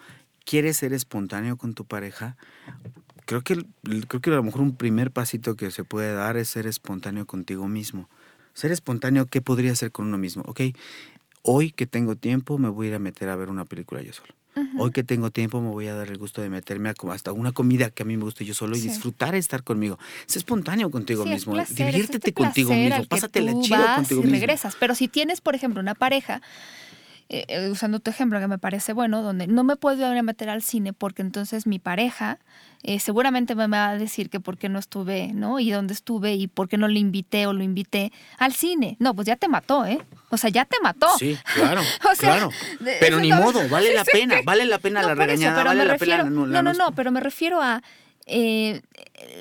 ¿quieres ser espontáneo con tu pareja? Creo que, creo que a lo mejor un primer pasito que se puede dar es ser espontáneo contigo mismo. Ser espontáneo, ¿qué podría ser con uno mismo? Ok, hoy que tengo tiempo me voy a ir a meter a ver una película yo solo. Hoy que tengo tiempo me voy a dar el gusto de meterme a hasta una comida que a mí me guste yo solo y Sí. disfrutar estar conmigo. Sé espontáneo contigo Sí, es mismo. placer, es Diviértete este contigo mismo. Pásatela chido contigo y mismo. regresas. Pero si tienes, por ejemplo, una pareja, eh, eh, usando tu ejemplo que me parece bueno, donde no me puedo ir a meter al cine porque entonces mi pareja eh, seguramente me va a decir que por qué no estuve, ¿no? Y dónde estuve y por qué no le invité o lo invité al cine. No, pues ya te mató, ¿eh? O sea, ya te mató. Sí, claro, O sea, claro. Pero ni no- modo, vale la pena, vale la pena No, la eso, regañada, pero vale me la refiero, pena. no, no, no, pero me refiero a eh,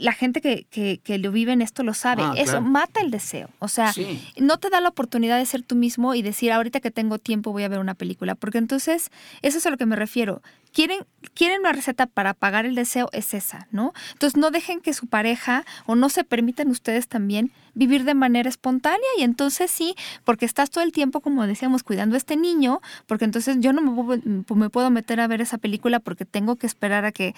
la gente que, que, que lo vive en esto lo sabe. Ah, Eso claro. mata el deseo. O sea, Sí. no te da la oportunidad de ser tú mismo y decir, ahorita que tengo tiempo voy a ver una película. Porque entonces, eso es a lo que me refiero. Quieren, quieren una receta para pagar el deseo, es esa, ¿no? Entonces, no dejen que su pareja o no se permitan ustedes también vivir de manera espontánea y entonces sí, porque estás todo el tiempo, como decíamos, cuidando a este niño, porque entonces yo no me, me puedo meter a ver esa película porque tengo que esperar a que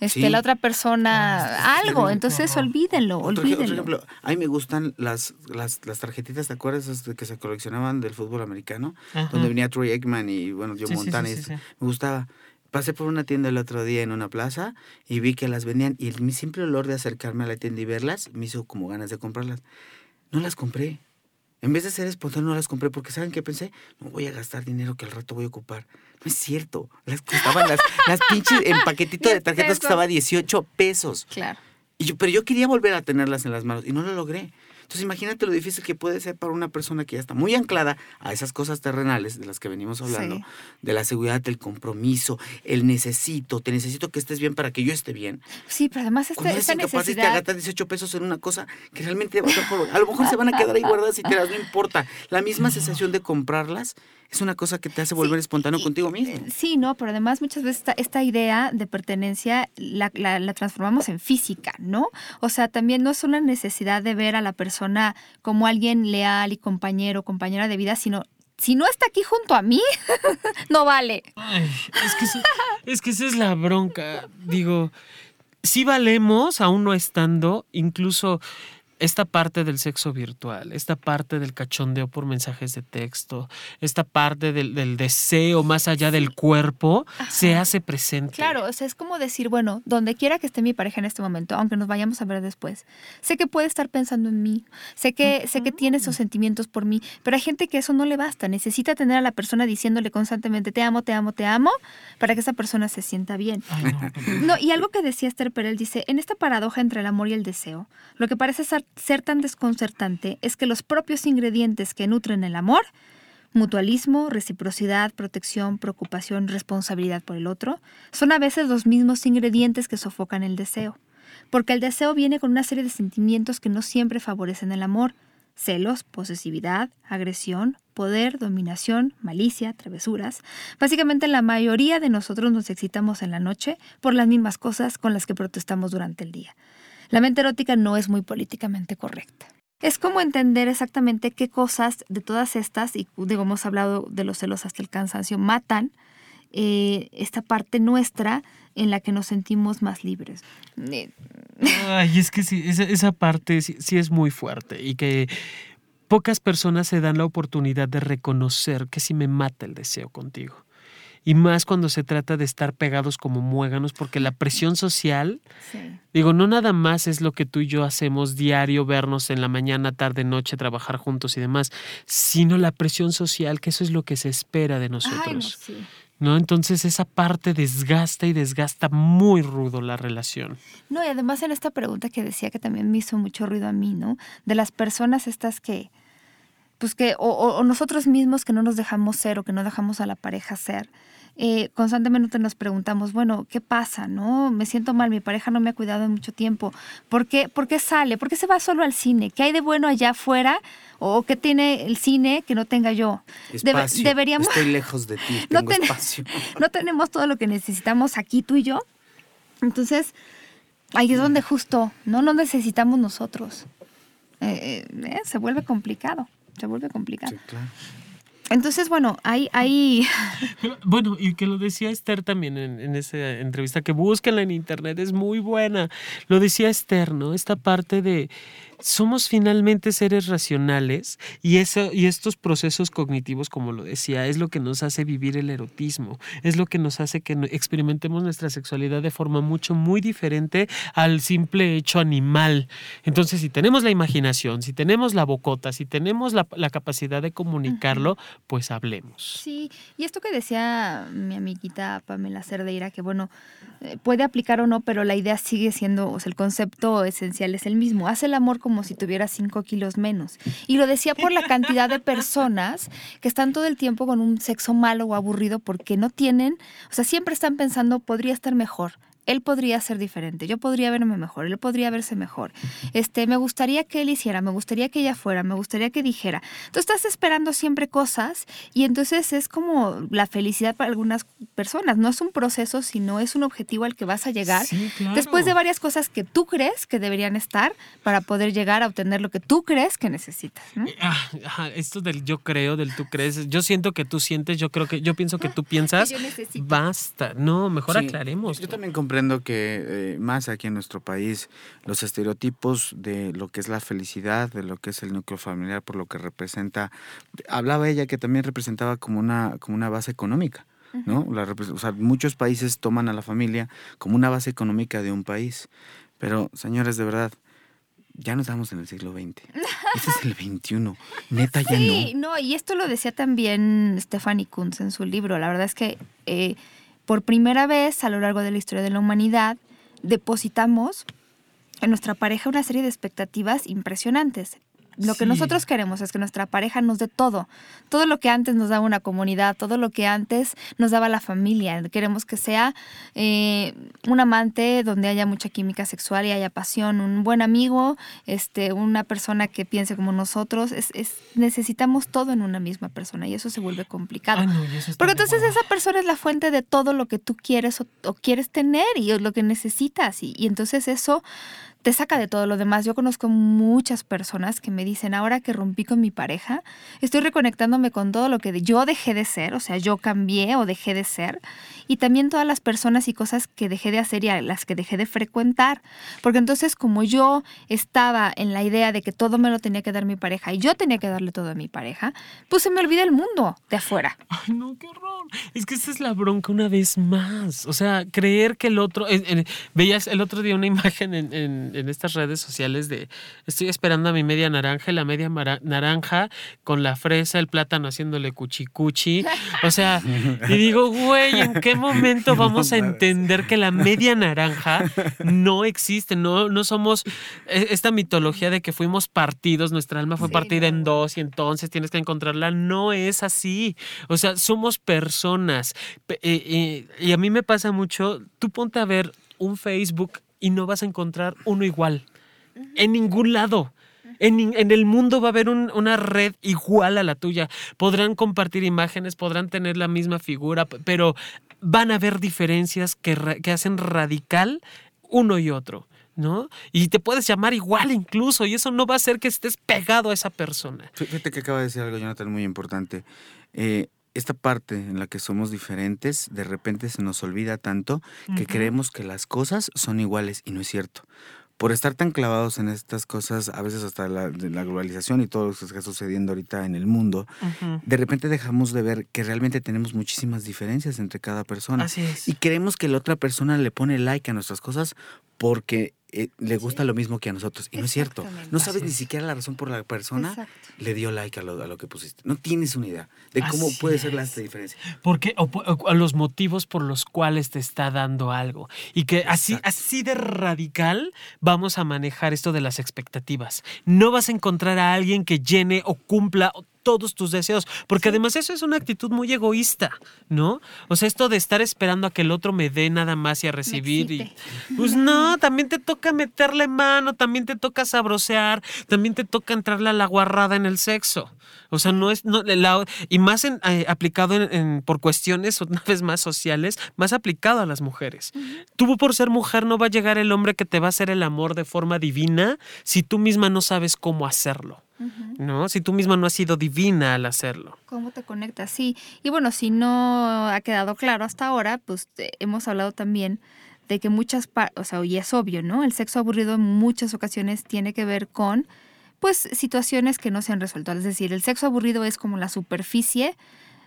este, Sí. la otra persona algo. Entonces, olvídenlo, olvídenlo. ejemplo, a mí me gustan las, las, las tarjetitas, ¿te acuerdas de que se coleccionaban del fútbol americano? Ajá. Donde venía Troy Aikman y bueno, Joe Sí, Montana. sí, y sí. Me gustaba. Pasé por una tienda el otro día en una plaza y vi que las vendían y el, mi simple olor de acercarme a la tienda y verlas me hizo como ganas de comprarlas. No las compré. En vez de ser espontáneo, no las compré porque ¿saben qué pensé? No voy a gastar dinero que al rato voy a ocupar. No es cierto. Las costaban las, las pinches en paquetito de tarjetas costaba 18 pesos. Claro. Y yo, pero yo quería volver a tenerlas en las manos y no lo logré. Entonces imagínate lo difícil que puede ser para una persona que ya está muy anclada a esas cosas terrenales de las que venimos hablando, Sí. de la seguridad, del compromiso, el necesito, te necesito que estés bien para que yo esté bien. Sí, pero además esta, esta incapaz de te necesidad... gastas 18 pesos en una cosa que realmente va a por- A lo mejor se van a quedar ahí guardadas y te las no importa. La misma sensación de comprarlas es una cosa que te hace volver espontáneo y- contigo mismo. Eh, Sí, no, pero además muchas veces esta, esta idea de pertenencia la, la- la transformamos en física, ¿no? O sea, también no es una necesidad de ver a la persona como alguien leal y compañero, compañera de vida, sino si no está aquí junto a mí, no vale. Es, que es que esa es la bronca. Digo, sí valemos, aún no estando, incluso esta parte del sexo virtual, esta parte del cachondeo por mensajes de texto, esta parte del, del deseo más allá del cuerpo, se hace presente. Claro, o sea, es como decir, bueno, donde quiera que esté mi pareja en este momento, aunque nos vayamos a ver después, sé que puede estar pensando en mí, sé que, sé que tiene esos sentimientos por mí, pero hay gente que eso no le basta, necesita tener a la persona diciéndole constantemente, te amo, te amo, te amo, para que esa persona se sienta bien. Ay. No, y algo que decía Esther Perel dice, en esta paradoja entre el amor y el deseo, lo que parece ser, ser tan desconcertante es que los propios ingredientes que nutren el amor, mutualismo, reciprocidad, protección, preocupación, responsabilidad por el otro, son a veces los mismos ingredientes que sofocan el deseo. Porque el deseo viene con una serie de sentimientos que no siempre favorecen el amor. Celos, posesividad, agresión, poder, dominación, malicia, travesuras. Básicamente la mayoría de nosotros nos excitamos en la noche por las mismas cosas con las que protestamos durante el día. La mente erótica no es muy políticamente correcta. Es como entender exactamente qué cosas de todas estas, y digo, hemos hablado de los celos hasta el cansancio, matan eh, esta parte nuestra en la que nos sentimos más libres. Eh, Ay, es que sí, esa, parte sí, sí es muy fuerte y que pocas personas se dan la oportunidad de reconocer que si me mata el deseo contigo. Y más cuando se trata de estar pegados como muéganos, porque la presión social, digo, no nada más es lo que tú y yo hacemos diario, vernos en la mañana, tarde, noche, trabajar juntos y demás, sino la presión social, que eso es lo que se espera de nosotros. ¿no? Entonces esa parte desgasta y desgasta muy rudo la relación. No, y además en esta pregunta que decía que también me hizo mucho ruido a mí, ¿no? De las personas estas que, pues que, o, nosotros mismos que no nos dejamos ser o que no dejamos a la pareja ser. Eh, constantemente nos preguntamos, bueno, ¿qué pasa? ¿No? Me siento mal, mi pareja no me ha cuidado en mucho tiempo. ¿Por qué, ¿Por qué sale? ¿Por qué se va solo al cine? ¿Qué hay de bueno allá afuera? ¿O qué tiene el cine que no tenga yo? Espacio. deberíamos... Estoy lejos de ti, no espacio. no tenemos todo lo que necesitamos aquí, tú y yo. Entonces, ahí es donde justo no lo necesitamos nosotros. Eh, eh, se vuelve complicado, se vuelve complicado. Sí, claro. Entonces, bueno, hay, hay... Bueno, y que lo decía Esther también en, en, esa entrevista, que búsquenla en internet, es muy buena. Lo decía Esther, ¿no? Esta parte de, somos finalmente seres racionales y, eso, y estos procesos cognitivos, como lo decía, es lo que nos hace vivir el erotismo, es lo que nos hace que experimentemos nuestra sexualidad de forma mucho, muy diferente al simple hecho animal. Entonces, si tenemos la imaginación, si tenemos la bocota, si tenemos la, capacidad de comunicarlo, pues hablemos. Sí, y esto que decía mi amiguita Pamela Cerdeira, que bueno, eh, puede aplicar o no, pero la idea sigue siendo, o sea, el concepto esencial es el mismo. Haz el amor como si tuviera cinco kilos menos. Y lo decía por la cantidad de personas que están todo el tiempo con un sexo malo o aburrido porque no tienen, o sea, siempre están pensando, podría estar mejor él podría ser diferente, yo podría verme mejor, él podría verse mejor. Este, me gustaría que él hiciera, me gustaría que ella fuera, me gustaría que dijera. Tú estás esperando siempre cosas y entonces es como la felicidad para algunas personas. No es un proceso, sino es un objetivo al que vas a llegar después de varias cosas que tú crees que deberían estar para poder llegar a obtener lo que tú crees que necesitas. Eh, ah, esto del yo creo, del tú crees, yo siento que tú sientes, yo creo que, yo pienso que tú piensas, basta. No, mejor aclaremos. Yo también compré que eh, más aquí en nuestro país los estereotipos de lo que es la felicidad, de lo que es el núcleo familiar, por lo que representa, hablaba ella que también representaba como una, como una base económica. ¿no? o sea, muchos países toman a la familia como una base económica de un país. Pero, señores, de verdad, ya nos estamos en el siglo XX. Este es el XXI. Neta, ya no. Sí, no, y esto lo decía también Stephanie Kunz en su libro. La verdad es que eh, por primera vez a lo largo de la historia de la humanidad, depositamos en nuestra pareja una serie de expectativas impresionantes. Lo que nosotros queremos es que nuestra pareja nos dé todo, todo lo que antes nos daba una comunidad, todo lo que antes nos daba la familia. Queremos que sea eh, un amante donde haya mucha química sexual y haya pasión, un buen amigo, este, una persona que piense como nosotros. Es, necesitamos todo en una misma persona y eso se vuelve complicado. Porque entonces esa persona es la fuente de todo lo que tú quieres o, quieres tener y es lo que necesitas y entonces eso te saca de todo lo demás. Yo conozco muchas personas que me dicen, ahora que rompí con mi pareja, estoy reconectándome con todo lo que yo dejé de ser, o sea, yo cambié o dejé de ser, y también todas las personas y cosas que dejé de hacer y a las que dejé de frecuentar. Porque entonces como yo estaba en la idea de que todo me lo tenía que dar mi pareja y yo tenía que darle todo a mi pareja, pues se me olvida el mundo de afuera. Ay, no, qué horror. Es que esa es la bronca una vez más. O sea, creer que el otro... veías el otro día una imagen en en, estas redes sociales de estoy esperando a mi media naranja y la media naranja con la fresa, el plátano haciéndole cuchicuchi. O sea, y digo, güey, ¿en qué momento vamos a entender que la media naranja no existe? No, no somos e, esta mitología de que fuimos partidos, nuestra alma fue partida en dos y entonces tienes que encontrarla. No es así. O sea, somos personas. Eh, eh, y a mí me pasa mucho, tú ponte a ver un Facebook y no vas a encontrar uno igual. En ningún lado. En, el mundo va a haber una red igual a la tuya. Podrán compartir imágenes, podrán tener la misma figura, pero van a haber diferencias que, que hacen radical uno y otro. ¿no? Y te puedes llamar igual incluso, y eso no va a hacer que estés pegado a esa persona. Fíjate que acaba de decir algo, Jonathan, muy importante. Eh, esta parte en la que somos diferentes, de repente se nos olvida tanto que creemos que las cosas son iguales y no es cierto. por estar tan clavados en estas cosas, a veces hasta la, de la globalización y todo lo que está sucediendo ahorita en el mundo, de repente dejamos de ver que realmente tenemos muchísimas diferencias entre cada persona. Así es. Y creemos que la otra persona le pone like a nuestras cosas porque eh, le gusta lo mismo que a nosotros. Y no es cierto. No sabes ni siquiera la razón por la persona Exacto. le dio like a lo, a lo que pusiste. No tienes una idea de cómo Así puede ser la es. esta diferencia. Porque, o, los motivos por los cuales te está dando algo. Y que así, así de radical vamos a manejar esto de las expectativas. No vas a encontrar a alguien que llene o cumpla todos tus deseos, porque además eso es una actitud muy egoísta, ¿no? O sea, esto de estar esperando a que el otro me dé nada más y a recibir y pues no, también te toca meterle mano, también te toca sabrosear, también te toca entrarle a la guarrada en el sexo. O sea, no es no, la- y más en, eh, aplicado en, en- por cuestiones una vez más sociales, más aplicado a las mujeres. Tú por ser mujer no va a llegar el hombre que te va a hacer el amor de forma divina si tú misma no sabes cómo hacerlo, ¿no? Si tú misma no has sido divina al hacerlo. ¿Cómo te conectas? Sí. Y bueno, si no ha quedado claro hasta ahora, pues eh, hemos hablado también de que muchas, o sea, y es obvio, ¿no? El sexo aburrido en muchas ocasiones tiene que ver con, pues, situaciones que no se han resuelto. Es decir, el sexo aburrido es como la superficie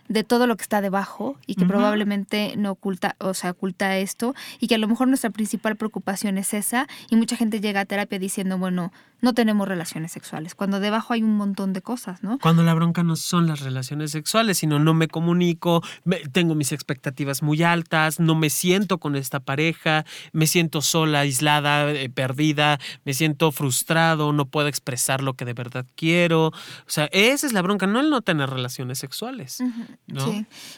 de todo lo que está debajo y que probablemente no oculta, o sea, oculta esto y que a lo mejor nuestra principal preocupación es esa y mucha gente llega a terapia diciendo, bueno, no tenemos relaciones sexuales, cuando debajo hay un montón de cosas, ¿no? Cuando la bronca no son las relaciones sexuales, sino no me comunico, me- tengo mis expectativas muy altas, no me siento con esta pareja, me siento sola, aislada, eh, perdida, me siento frustrado, no puedo expresar lo que de verdad quiero. O sea, esa es la bronca, no el no tener relaciones sexuales. ¿No?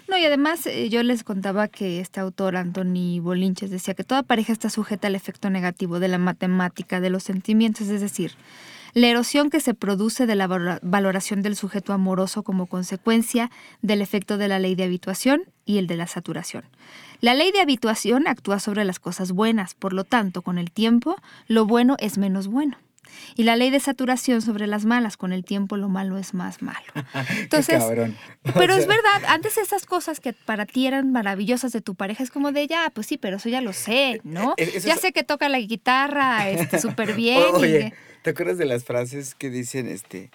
No, y además eh, yo les contaba que este autor, Anthony Bolinches, decía que toda pareja está sujeta al efecto negativo de la matemática, de los sentimientos, es decir, la erosión que se produce de la valora- valoración del sujeto amoroso como consecuencia del efecto de la ley de habituación y el de la saturación. La ley de habituación actúa sobre las cosas buenas, por lo tanto, con el tiempo, lo bueno es menos bueno. Y la ley de saturación sobre las malas, con el tiempo lo malo es más malo. Entonces, pero es verdad, antes esas cosas que para ti eran maravillosas de tu pareja es como de ya, pues sí, pero eso ya lo sé, ¿no? Eh, eso ya es- sé que toca la guitarra este súper bien. y Oye, que- ¿te acuerdas de las frases que dicen, este,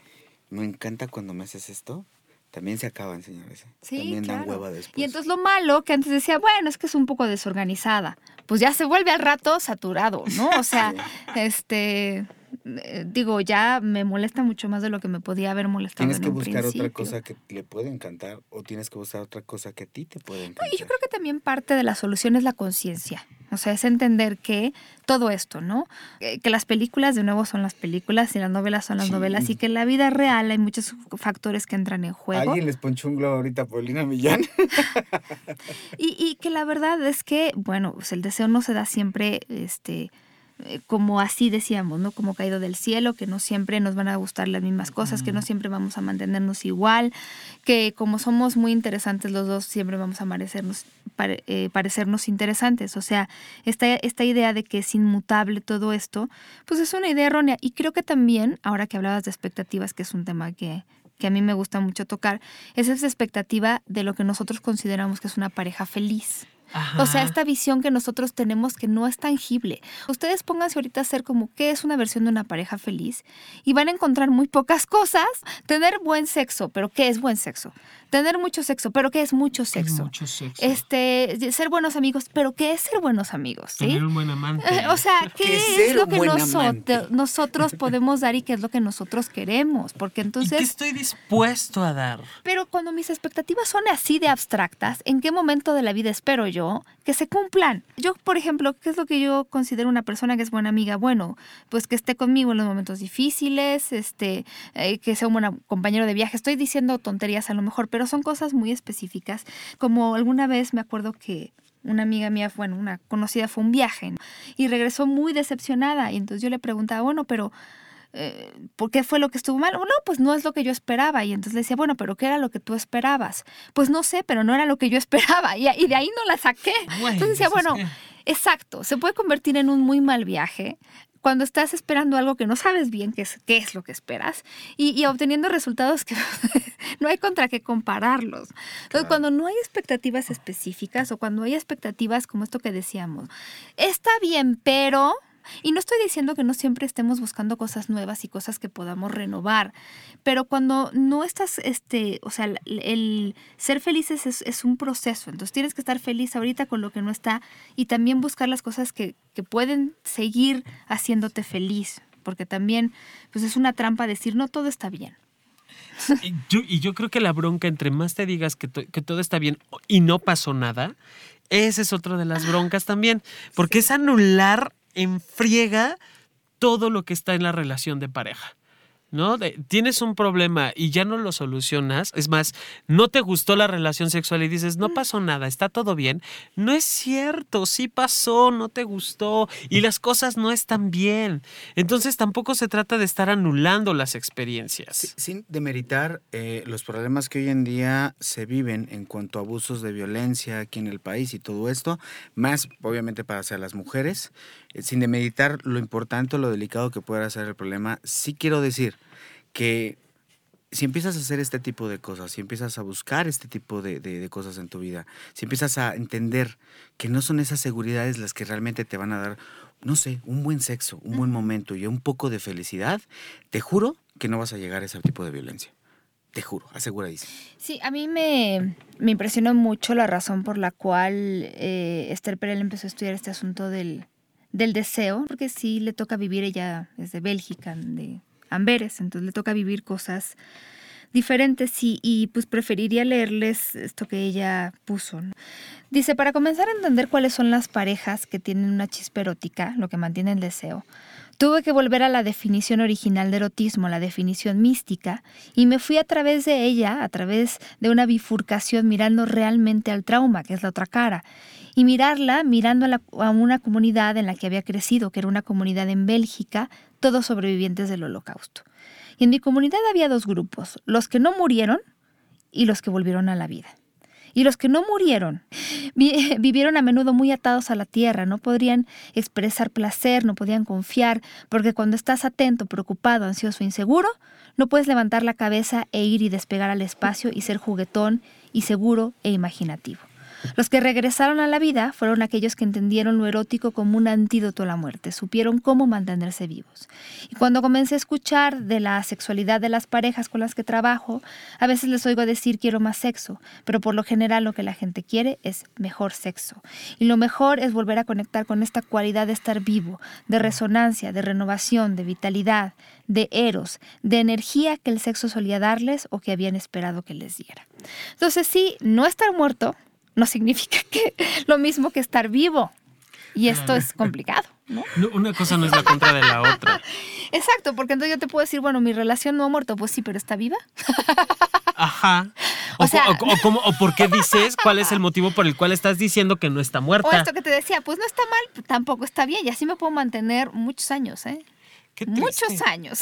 me encanta cuando me haces esto? También se acaban, señores. ¿eh? Sí, También dan hueva después. Y entonces lo malo que antes decía, bueno, es que es un poco desorganizada, pues ya se vuelve al rato saturado, ¿no? O sea, este, eh, digo, ya me molesta mucho más de lo que me podía haber molestado. Tienes en que un buscar otra principio. cosa que le puede encantar o tienes que buscar otra cosa que a ti te puede encantar. Y yo creo que también parte de la solución es la conciencia. O sea, es entender que todo esto, ¿no? Eh, Que las películas de nuevo son las películas y las novelas son las Sí. novelas y que en la vida real hay muchos factores que entran en juego. Alguien les ponchó un globo ahorita a Paulina Millán. Y, y que la verdad es que, bueno, pues el deseo no se da siempre, este, como así decíamos, ¿no? Como caído del cielo, que no siempre nos van a gustar las mismas cosas, que no siempre vamos a mantenernos igual, que como somos muy interesantes los dos, siempre vamos a parecernos, pare- eh, parecernos interesantes. O sea, esta, esta idea de que es inmutable todo esto, pues es una idea errónea. Y creo que también, ahora que hablabas de expectativas, que es un tema que, que a mí me gusta mucho tocar, es esa expectativa de lo que nosotros consideramos que es una pareja feliz. O sea, esta visión que nosotros tenemos que no es tangible. Ustedes pónganse ahorita a hacer como qué es una versión de una pareja feliz y van a encontrar muy pocas cosas. Tener buen sexo, pero ¿qué es buen sexo? Tener mucho sexo, pero ¿qué es mucho Es sexo? mucho sexo. Este, ser buenos amigos, pero ¿qué es ser buenos amigos? ¿sí? Tener un buen amante. O sea, ¿qué Que es lo que nosotros podemos dar y qué es lo que nosotros queremos? Porque ¿Y qué entonces, estoy dispuesto a dar? pero cuando mis expectativas son así de abstractas, ¿en qué momento de la vida espero yo que se cumplan? Yo, por ejemplo, ¿qué es lo que yo considero una persona que es buena amiga? Bueno, pues que esté conmigo en los momentos difíciles, este, eh, que sea un buen compañero de viaje. Estoy diciendo tonterías a lo mejor, pero son cosas muy específicas. Como alguna vez me acuerdo que una amiga mía, bueno, una conocida fue un viaje y regresó muy decepcionada. Y entonces yo le preguntaba, bueno, pero eh, ¿por qué fue lo que estuvo mal? Bueno, pues no es lo que yo esperaba. Y entonces le decía, bueno, pero ¿qué era lo que tú esperabas? Pues no sé, pero no era lo que yo esperaba. Y, y de ahí no la saqué. Entonces decía, es bueno, que- exacto, se puede convertir en un muy mal viaje cuando estás esperando algo que no sabes bien qué es, qué es lo que esperas y, y obteniendo resultados que no hay contra qué compararlos. Entonces, Claro. cuando no hay expectativas específicas o cuando hay expectativas como esto que decíamos, está bien, pero Y no estoy diciendo que no siempre estemos buscando cosas nuevas y cosas que podamos renovar, pero cuando no estás, este, o sea, el, el ser felices es, es, un proceso, entonces tienes que estar feliz ahorita con lo que no está y también buscar las cosas que, que pueden seguir haciéndote feliz, porque también pues es una trampa decir no todo está bien. Y yo, y yo creo que la bronca, entre más te digas que, to, que todo está bien y no pasó nada, esa es otra de las broncas también, porque sí. es anular en friega todo lo que está en la relación de pareja. ¿No? De, tienes un problema y ya no lo solucionas, es más, no te gustó la relación sexual y dices, no pasó nada, está todo bien. No es cierto, sí pasó, no te gustó y las cosas no están bien. Entonces tampoco se trata de estar anulando las experiencias. Sí, sin demeritar eh, los problemas que hoy en día se viven en cuanto a abusos de violencia aquí en el país y todo esto, más obviamente para hacia las mujeres, eh, sin demeritar lo importante, lo delicado que pueda ser el problema, sí quiero decir que si empiezas a hacer este tipo de cosas, si empiezas a buscar este tipo de, de, de, cosas en tu vida, si empiezas a entender que no son esas seguridades las que realmente te van a dar, no sé, un buen sexo, un buen momento y un poco de felicidad, te juro que no vas a llegar a ese tipo de violencia. Te juro, aseguradísimo. Sí, a mí me, me impresionó mucho la razón por la cual eh, Esther Perel empezó a estudiar este asunto del, del deseo, porque sí le toca vivir, ella es de Bélgica, de Amberes, entonces le toca vivir cosas diferentes y, y pues preferiría leerles esto que ella puso. Dice, para comenzar a entender cuáles son las parejas que tienen una chispa erótica, lo que mantiene el deseo, tuve que volver a la definición original de erotismo, la definición mística, y me fui a través de ella, a través de una bifurcación mirando realmente al trauma, que es la otra cara, y mirarla mirando a, una comunidad en la que había crecido, que era una comunidad en Bélgica, todos sobrevivientes del holocausto. Y en mi comunidad había dos grupos, los que no murieron y los que volvieron a la vida. Y los que no murieron vi vivieron a menudo muy atados a la tierra, no podrían expresar placer, no podían confiar, porque cuando estás atento, preocupado, ansioso, inseguro, no puedes levantar la cabeza e ir y despegar al espacio y ser juguetón y seguro e imaginativo. Los que regresaron a la vida fueron aquellos que entendieron lo erótico como un antídoto a la muerte, supieron cómo mantenerse vivos. Y cuando comencé a escuchar de la sexualidad de las parejas con las que trabajo, a veces les oigo decir quiero más sexo, pero por lo general lo que la gente quiere es mejor sexo. Y lo mejor es volver a conectar con esta cualidad de estar vivo, de resonancia, de renovación, de vitalidad, de eros, de energía que el sexo solía darles o que habían esperado que les diera. Entonces sí, no estar muerto, no significa que lo mismo que estar vivo. Y esto es complicado, ¿no? Una cosa no es la contra de la otra. Exacto, porque entonces yo te puedo decir, bueno, mi relación no ha muerto, pues sí, pero está viva. Ajá. O, o, sea, o, o, ¿cómo, ¿O por qué dices cuál es el motivo por el cual estás diciendo que no está muerta? O esto que te decía, pues no está mal, tampoco está bien. Y así me puedo mantener muchos años, ¿eh? Muchos años.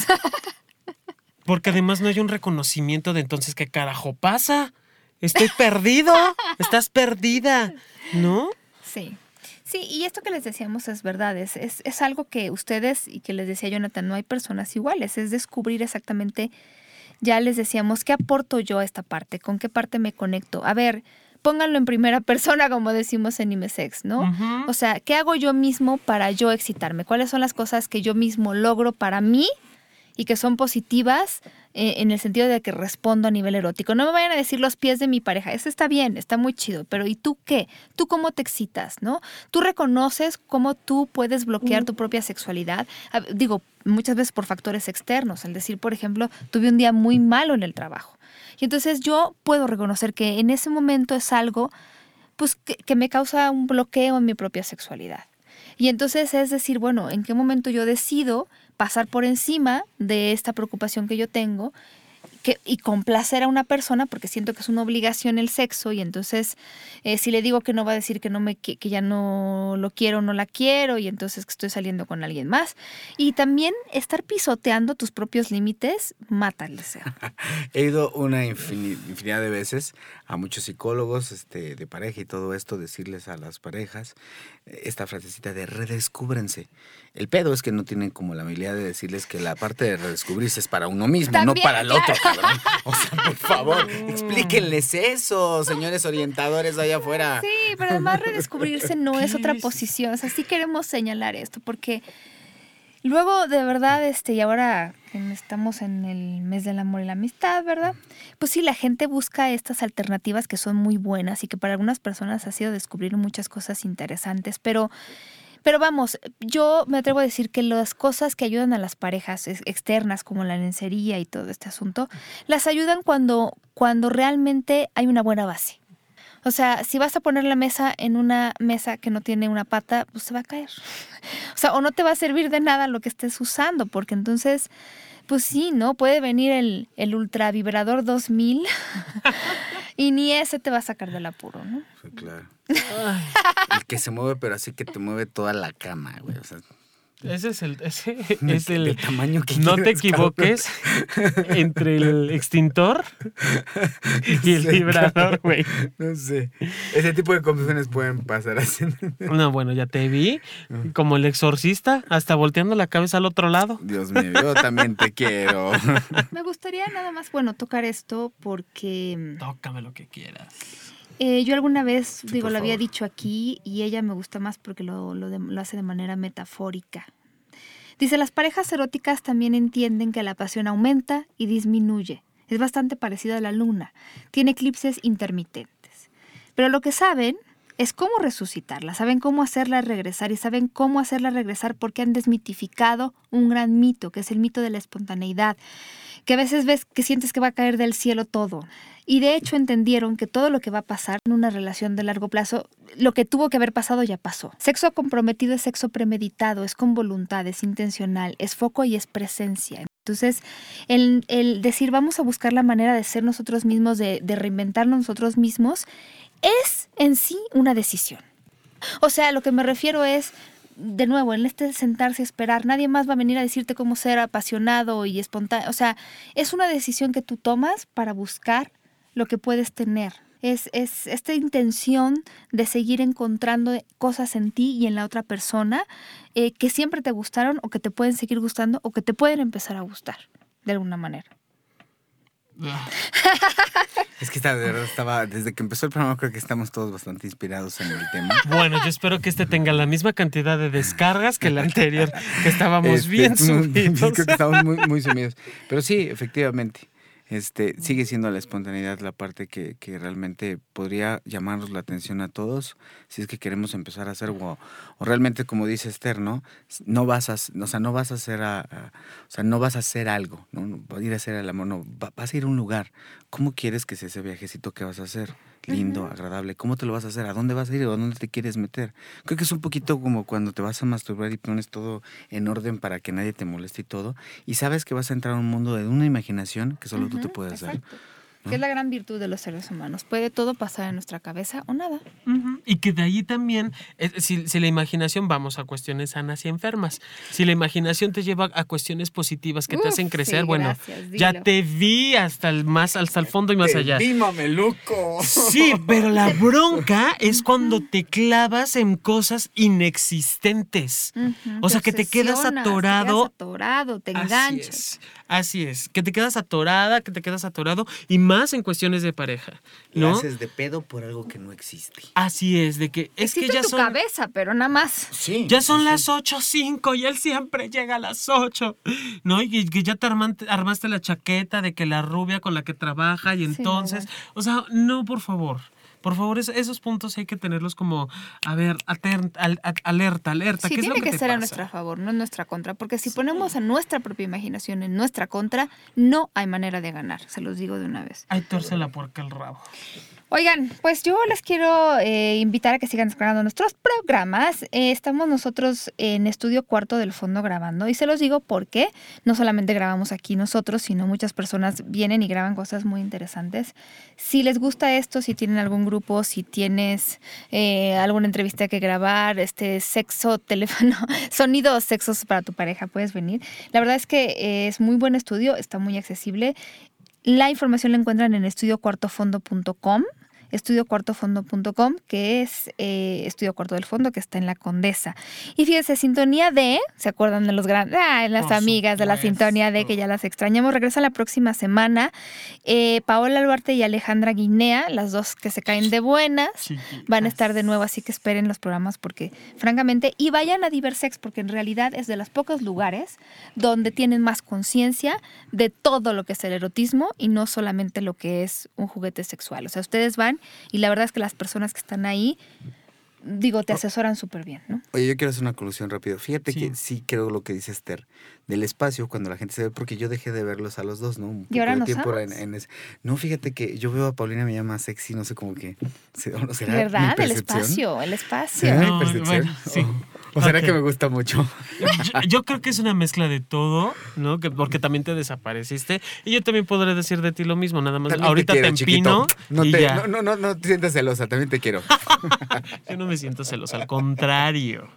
Porque además no hay un reconocimiento de entonces qué carajo pasa. Estoy perdido, estás perdida, ¿no? Sí. Sí, y esto que les decíamos es verdad, es, es, es, algo que ustedes, y que les decía Jonathan, no hay personas iguales, es descubrir exactamente, ya les decíamos, ¿qué aporto yo a esta parte? ¿Con qué parte me conecto? A ver, pónganlo en primera persona, como decimos en Imesex, ¿no? Uh -huh. O sea, ¿qué hago yo mismo para yo excitarme? ¿Cuáles son las cosas que yo mismo logro para mí y que son positivas eh, en el sentido de que respondo a nivel erótico. No me vayan a decir los pies de mi pareja, eso está bien, está muy chido, pero ¿y tú qué? ¿Tú cómo te excitas, no? ¿Tú reconoces cómo tú puedes bloquear tu propia sexualidad? Digo, muchas veces por factores externos, al decir, por ejemplo, tuve un día muy malo en el trabajo. Y entonces yo puedo reconocer que en ese momento es algo pues, que, que me causa un bloqueo en mi propia sexualidad. Y entonces es decir, bueno, ¿en qué momento yo decido pasar por encima de esta preocupación que yo tengo y complacer a una persona porque siento que es una obligación el sexo y entonces eh, si le digo que no va a decir que no me que, que ya no lo quiero no la quiero y entonces que estoy saliendo con alguien más. Y también estar pisoteando tus propios límites mata el deseo. He ido una infinidad de veces a muchos psicólogos este, de pareja y todo esto decirles a las parejas esta frasecita de redescúbrense. El pedo es que no tienen como la habilidad de decirles que la parte de redescubrirse es para uno mismo, También, no para el claro. otro, cabrón. O sea, por favor, explíquenles eso, señores orientadores allá afuera. Sí, pero además redescubrirse no es otra posición. O sea, sí queremos señalar esto, porque Luego, de verdad, este, y ahora estamos en el mes del amor y la amistad, ¿verdad? Pues sí, la gente busca estas alternativas que son muy buenas y que para algunas personas ha sido descubrir muchas cosas interesantes, pero pero vamos, yo me atrevo a decir que las cosas que ayudan a las parejas externas, como la lencería y todo este asunto, las ayudan cuando, cuando realmente hay una buena base. O sea, si vas a poner la mesa en una mesa que no tiene una pata, pues se va a caer. O sea, o no te va a servir de nada lo que estés usando, porque entonces, pues sí, ¿no? Puede venir el, el ultra vibrador 2000 y ni ese te va a sacar del apuro, ¿no? Sí, claro. el que se mueve, pero así que te mueve toda la cama, güey. O sea, ese es el, ese es el, tamaño que No te equivoques entre el extintor y el vibrador, güey. No sé. Ese tipo de confusiones pueden pasar así. No, bueno, ya te vi como el exorcista, hasta volteando la cabeza al otro lado. Dios mío, yo también te quiero. Me gustaría nada más, bueno, tocar esto porque. Mm, Tócame lo que quieras. Eh, yo alguna vez, digo, lo había dicho aquí y ella me gusta más porque lo, lo, hace de manera metafórica. Dice, las parejas eróticas también entienden que la pasión aumenta y disminuye. Es bastante parecida a la luna. Tiene eclipses intermitentes. Pero lo que saben es cómo resucitarla, saben cómo hacerla regresar y saben cómo hacerla regresar porque han desmitificado un gran mito, que es el mito de la espontaneidad, que a veces ves que sientes que va a caer del cielo todo. Y de hecho entendieron que todo lo que va a pasar en una relación de largo plazo, lo que tuvo que haber pasado ya pasó. Sexo comprometido es sexo premeditado, es con voluntad, es intencional, es foco y es presencia. Entonces, el, decir vamos a buscar la manera de ser nosotros mismos, de, de reinventarnos nosotros mismos, es en sí una decisión. O sea, lo que me refiero es, de nuevo, en este sentarse a esperar, nadie más va a venir a decirte cómo ser apasionado y espontáneo. O sea, es una decisión que tú tomas para buscar lo que puedes tener. Es, es, esta intención de seguir encontrando cosas en ti y en la otra persona eh, que siempre te gustaron o que te pueden seguir gustando o que te pueden empezar a gustar de alguna manera. Es que de verdad estaba, desde que empezó el programa creo que estamos todos bastante inspirados en el tema. Bueno, yo espero que este tenga la misma cantidad de descargas que el anterior, que estábamos este, bien sumidos. Creo que estamos muy, muy sumidos. Pero sí, efectivamente este, sigue siendo la espontaneidad la parte que, que, realmente podría llamarnos la atención a todos si es que queremos empezar a hacer o, o realmente como dice Esther, ¿no? No vas a, o sea, no vas a hacer a, o sea, no vas a hacer algo, ¿no? Ir a hacer el amor, no, vas a ir a un lugar. ¿Cómo quieres que sea ese viajecito que vas a hacer? Lindo, agradable. ¿Cómo te lo vas a hacer? ¿A dónde vas a ir? ¿O a dónde te quieres meter? Creo que es un poquito como cuando te vas a masturbar y pones todo en orden para que nadie te moleste y todo. Y sabes que vas a entrar a un mundo de una imaginación que solo tú te puedes dar. Que es la gran virtud de los seres humanos. Puede todo pasar en nuestra cabeza o nada. Y que de ahí también, eh, si, la imaginación, vamos a cuestiones sanas y enfermas. Si la imaginación te lleva a cuestiones positivas que te hacen crecer, bueno, ya te vi hasta el, más, hasta el fondo y más allá. Vi, mameluco. Sí, pero la bronca es cuando te clavas en cosas inexistentes. O sea, que te quedas atorado. Te atorado, te enganchas. Así es, que te quedas atorada, que te quedas atorado y más en cuestiones de pareja, ¿no? haces de pedo por algo que no existe. Así es, de que es que ya tu cabeza, pero nada más. Sí. Ya son las 8.05 y él siempre llega a las 8, ¿no? Y que ya te armaste la chaqueta de que la rubia con la que trabaja y entonces, o sea, no, por favor. Por favor, esos puntos hay que tenerlos como, a ver, alerta, alerta. Sí, ¿Qué tiene es lo que, que ser a nuestra favor, no en nuestra contra. Porque si ponemos a nuestra propia imaginación en nuestra contra, no hay manera de ganar. Se los digo de una vez. Hay torce la puerca el rabo. Oigan, pues yo les quiero eh, invitar a que sigan descargando nuestros programas. Eh, estamos nosotros en Estudio Cuarto del Fondo grabando y se los digo porque no solamente grabamos aquí nosotros, sino muchas personas vienen y graban cosas muy interesantes. Si les gusta esto, si tienen algún grupo, si tienes eh, alguna entrevista que grabar, este sexo, teléfono, sonidos, sexos para tu pareja, puedes venir. La verdad es que es muy buen estudio, está muy accesible. La información la encuentran en estudiocuartofondo.com estudiocuartofondo.com, que es eh, Estudio Cuarto del Fondo, que está en la Condesa. Y fíjense, Sintonía D, ¿se acuerdan de los grandes? Ah, las amigas de la. Sintonía D, que ya las extrañamos. Regresa la próxima semana. Eh, Paola Duarte y Alejandra Guinea, las dos que se caen de buenas. Van a estar de nuevo, así que esperen los programas porque, francamente, y vayan a Diversex porque en realidad es de los pocos lugares donde tienen más conciencia de todo lo que es el erotismo y no solamente lo que es un juguete sexual. O sea, ustedes van y la verdad es que las personas que están ahí, digo, te asesoran súper bien, ¿no? Oye, yo quiero hacer una conclusión rápido. Fíjate Sí. que sí creo lo que dice Esther del espacio cuando la gente se ve, porque yo dejé de verlos a los dos, ¿no? Un ¿Y ahora poco de tiempo en, amas? en ese- No, fíjate que yo veo a Paulina me llama sexy, no sé cómo que. se- ¿o será mi ¿Verdad? El espacio, el espacio. ¿Será mi No, percepción? bueno, sí. ¿O, o será que me gusta mucho? Yo, yo creo que es una mezcla de todo, ¿no? Que, porque también te desapareciste. Y yo también podré decir de ti lo mismo, nada más. También Ahorita te, quiero, empino. No, y te, ya. no, no, no, no te sientas celosa, también te quiero. Yo no me siento celoso, al contrario.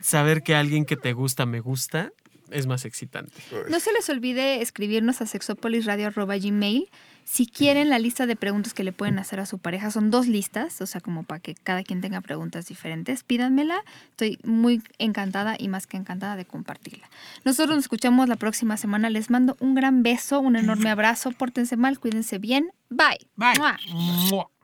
Saber que alguien que te gusta me gusta es más excitante. No se les olvide escribirnos a sexopolisradio.gmail si quieren la lista de preguntas que le pueden hacer a su pareja. Son dos listas, o sea, como para que cada quien tenga preguntas diferentes. Pídanmela. Estoy muy encantada y más que encantada de compartirla. Nosotros nos escuchamos la próxima semana. Les mando un gran beso, un enorme abrazo. Pórtense mal, cuídense bien. Bye. Bye. Mua. Mua.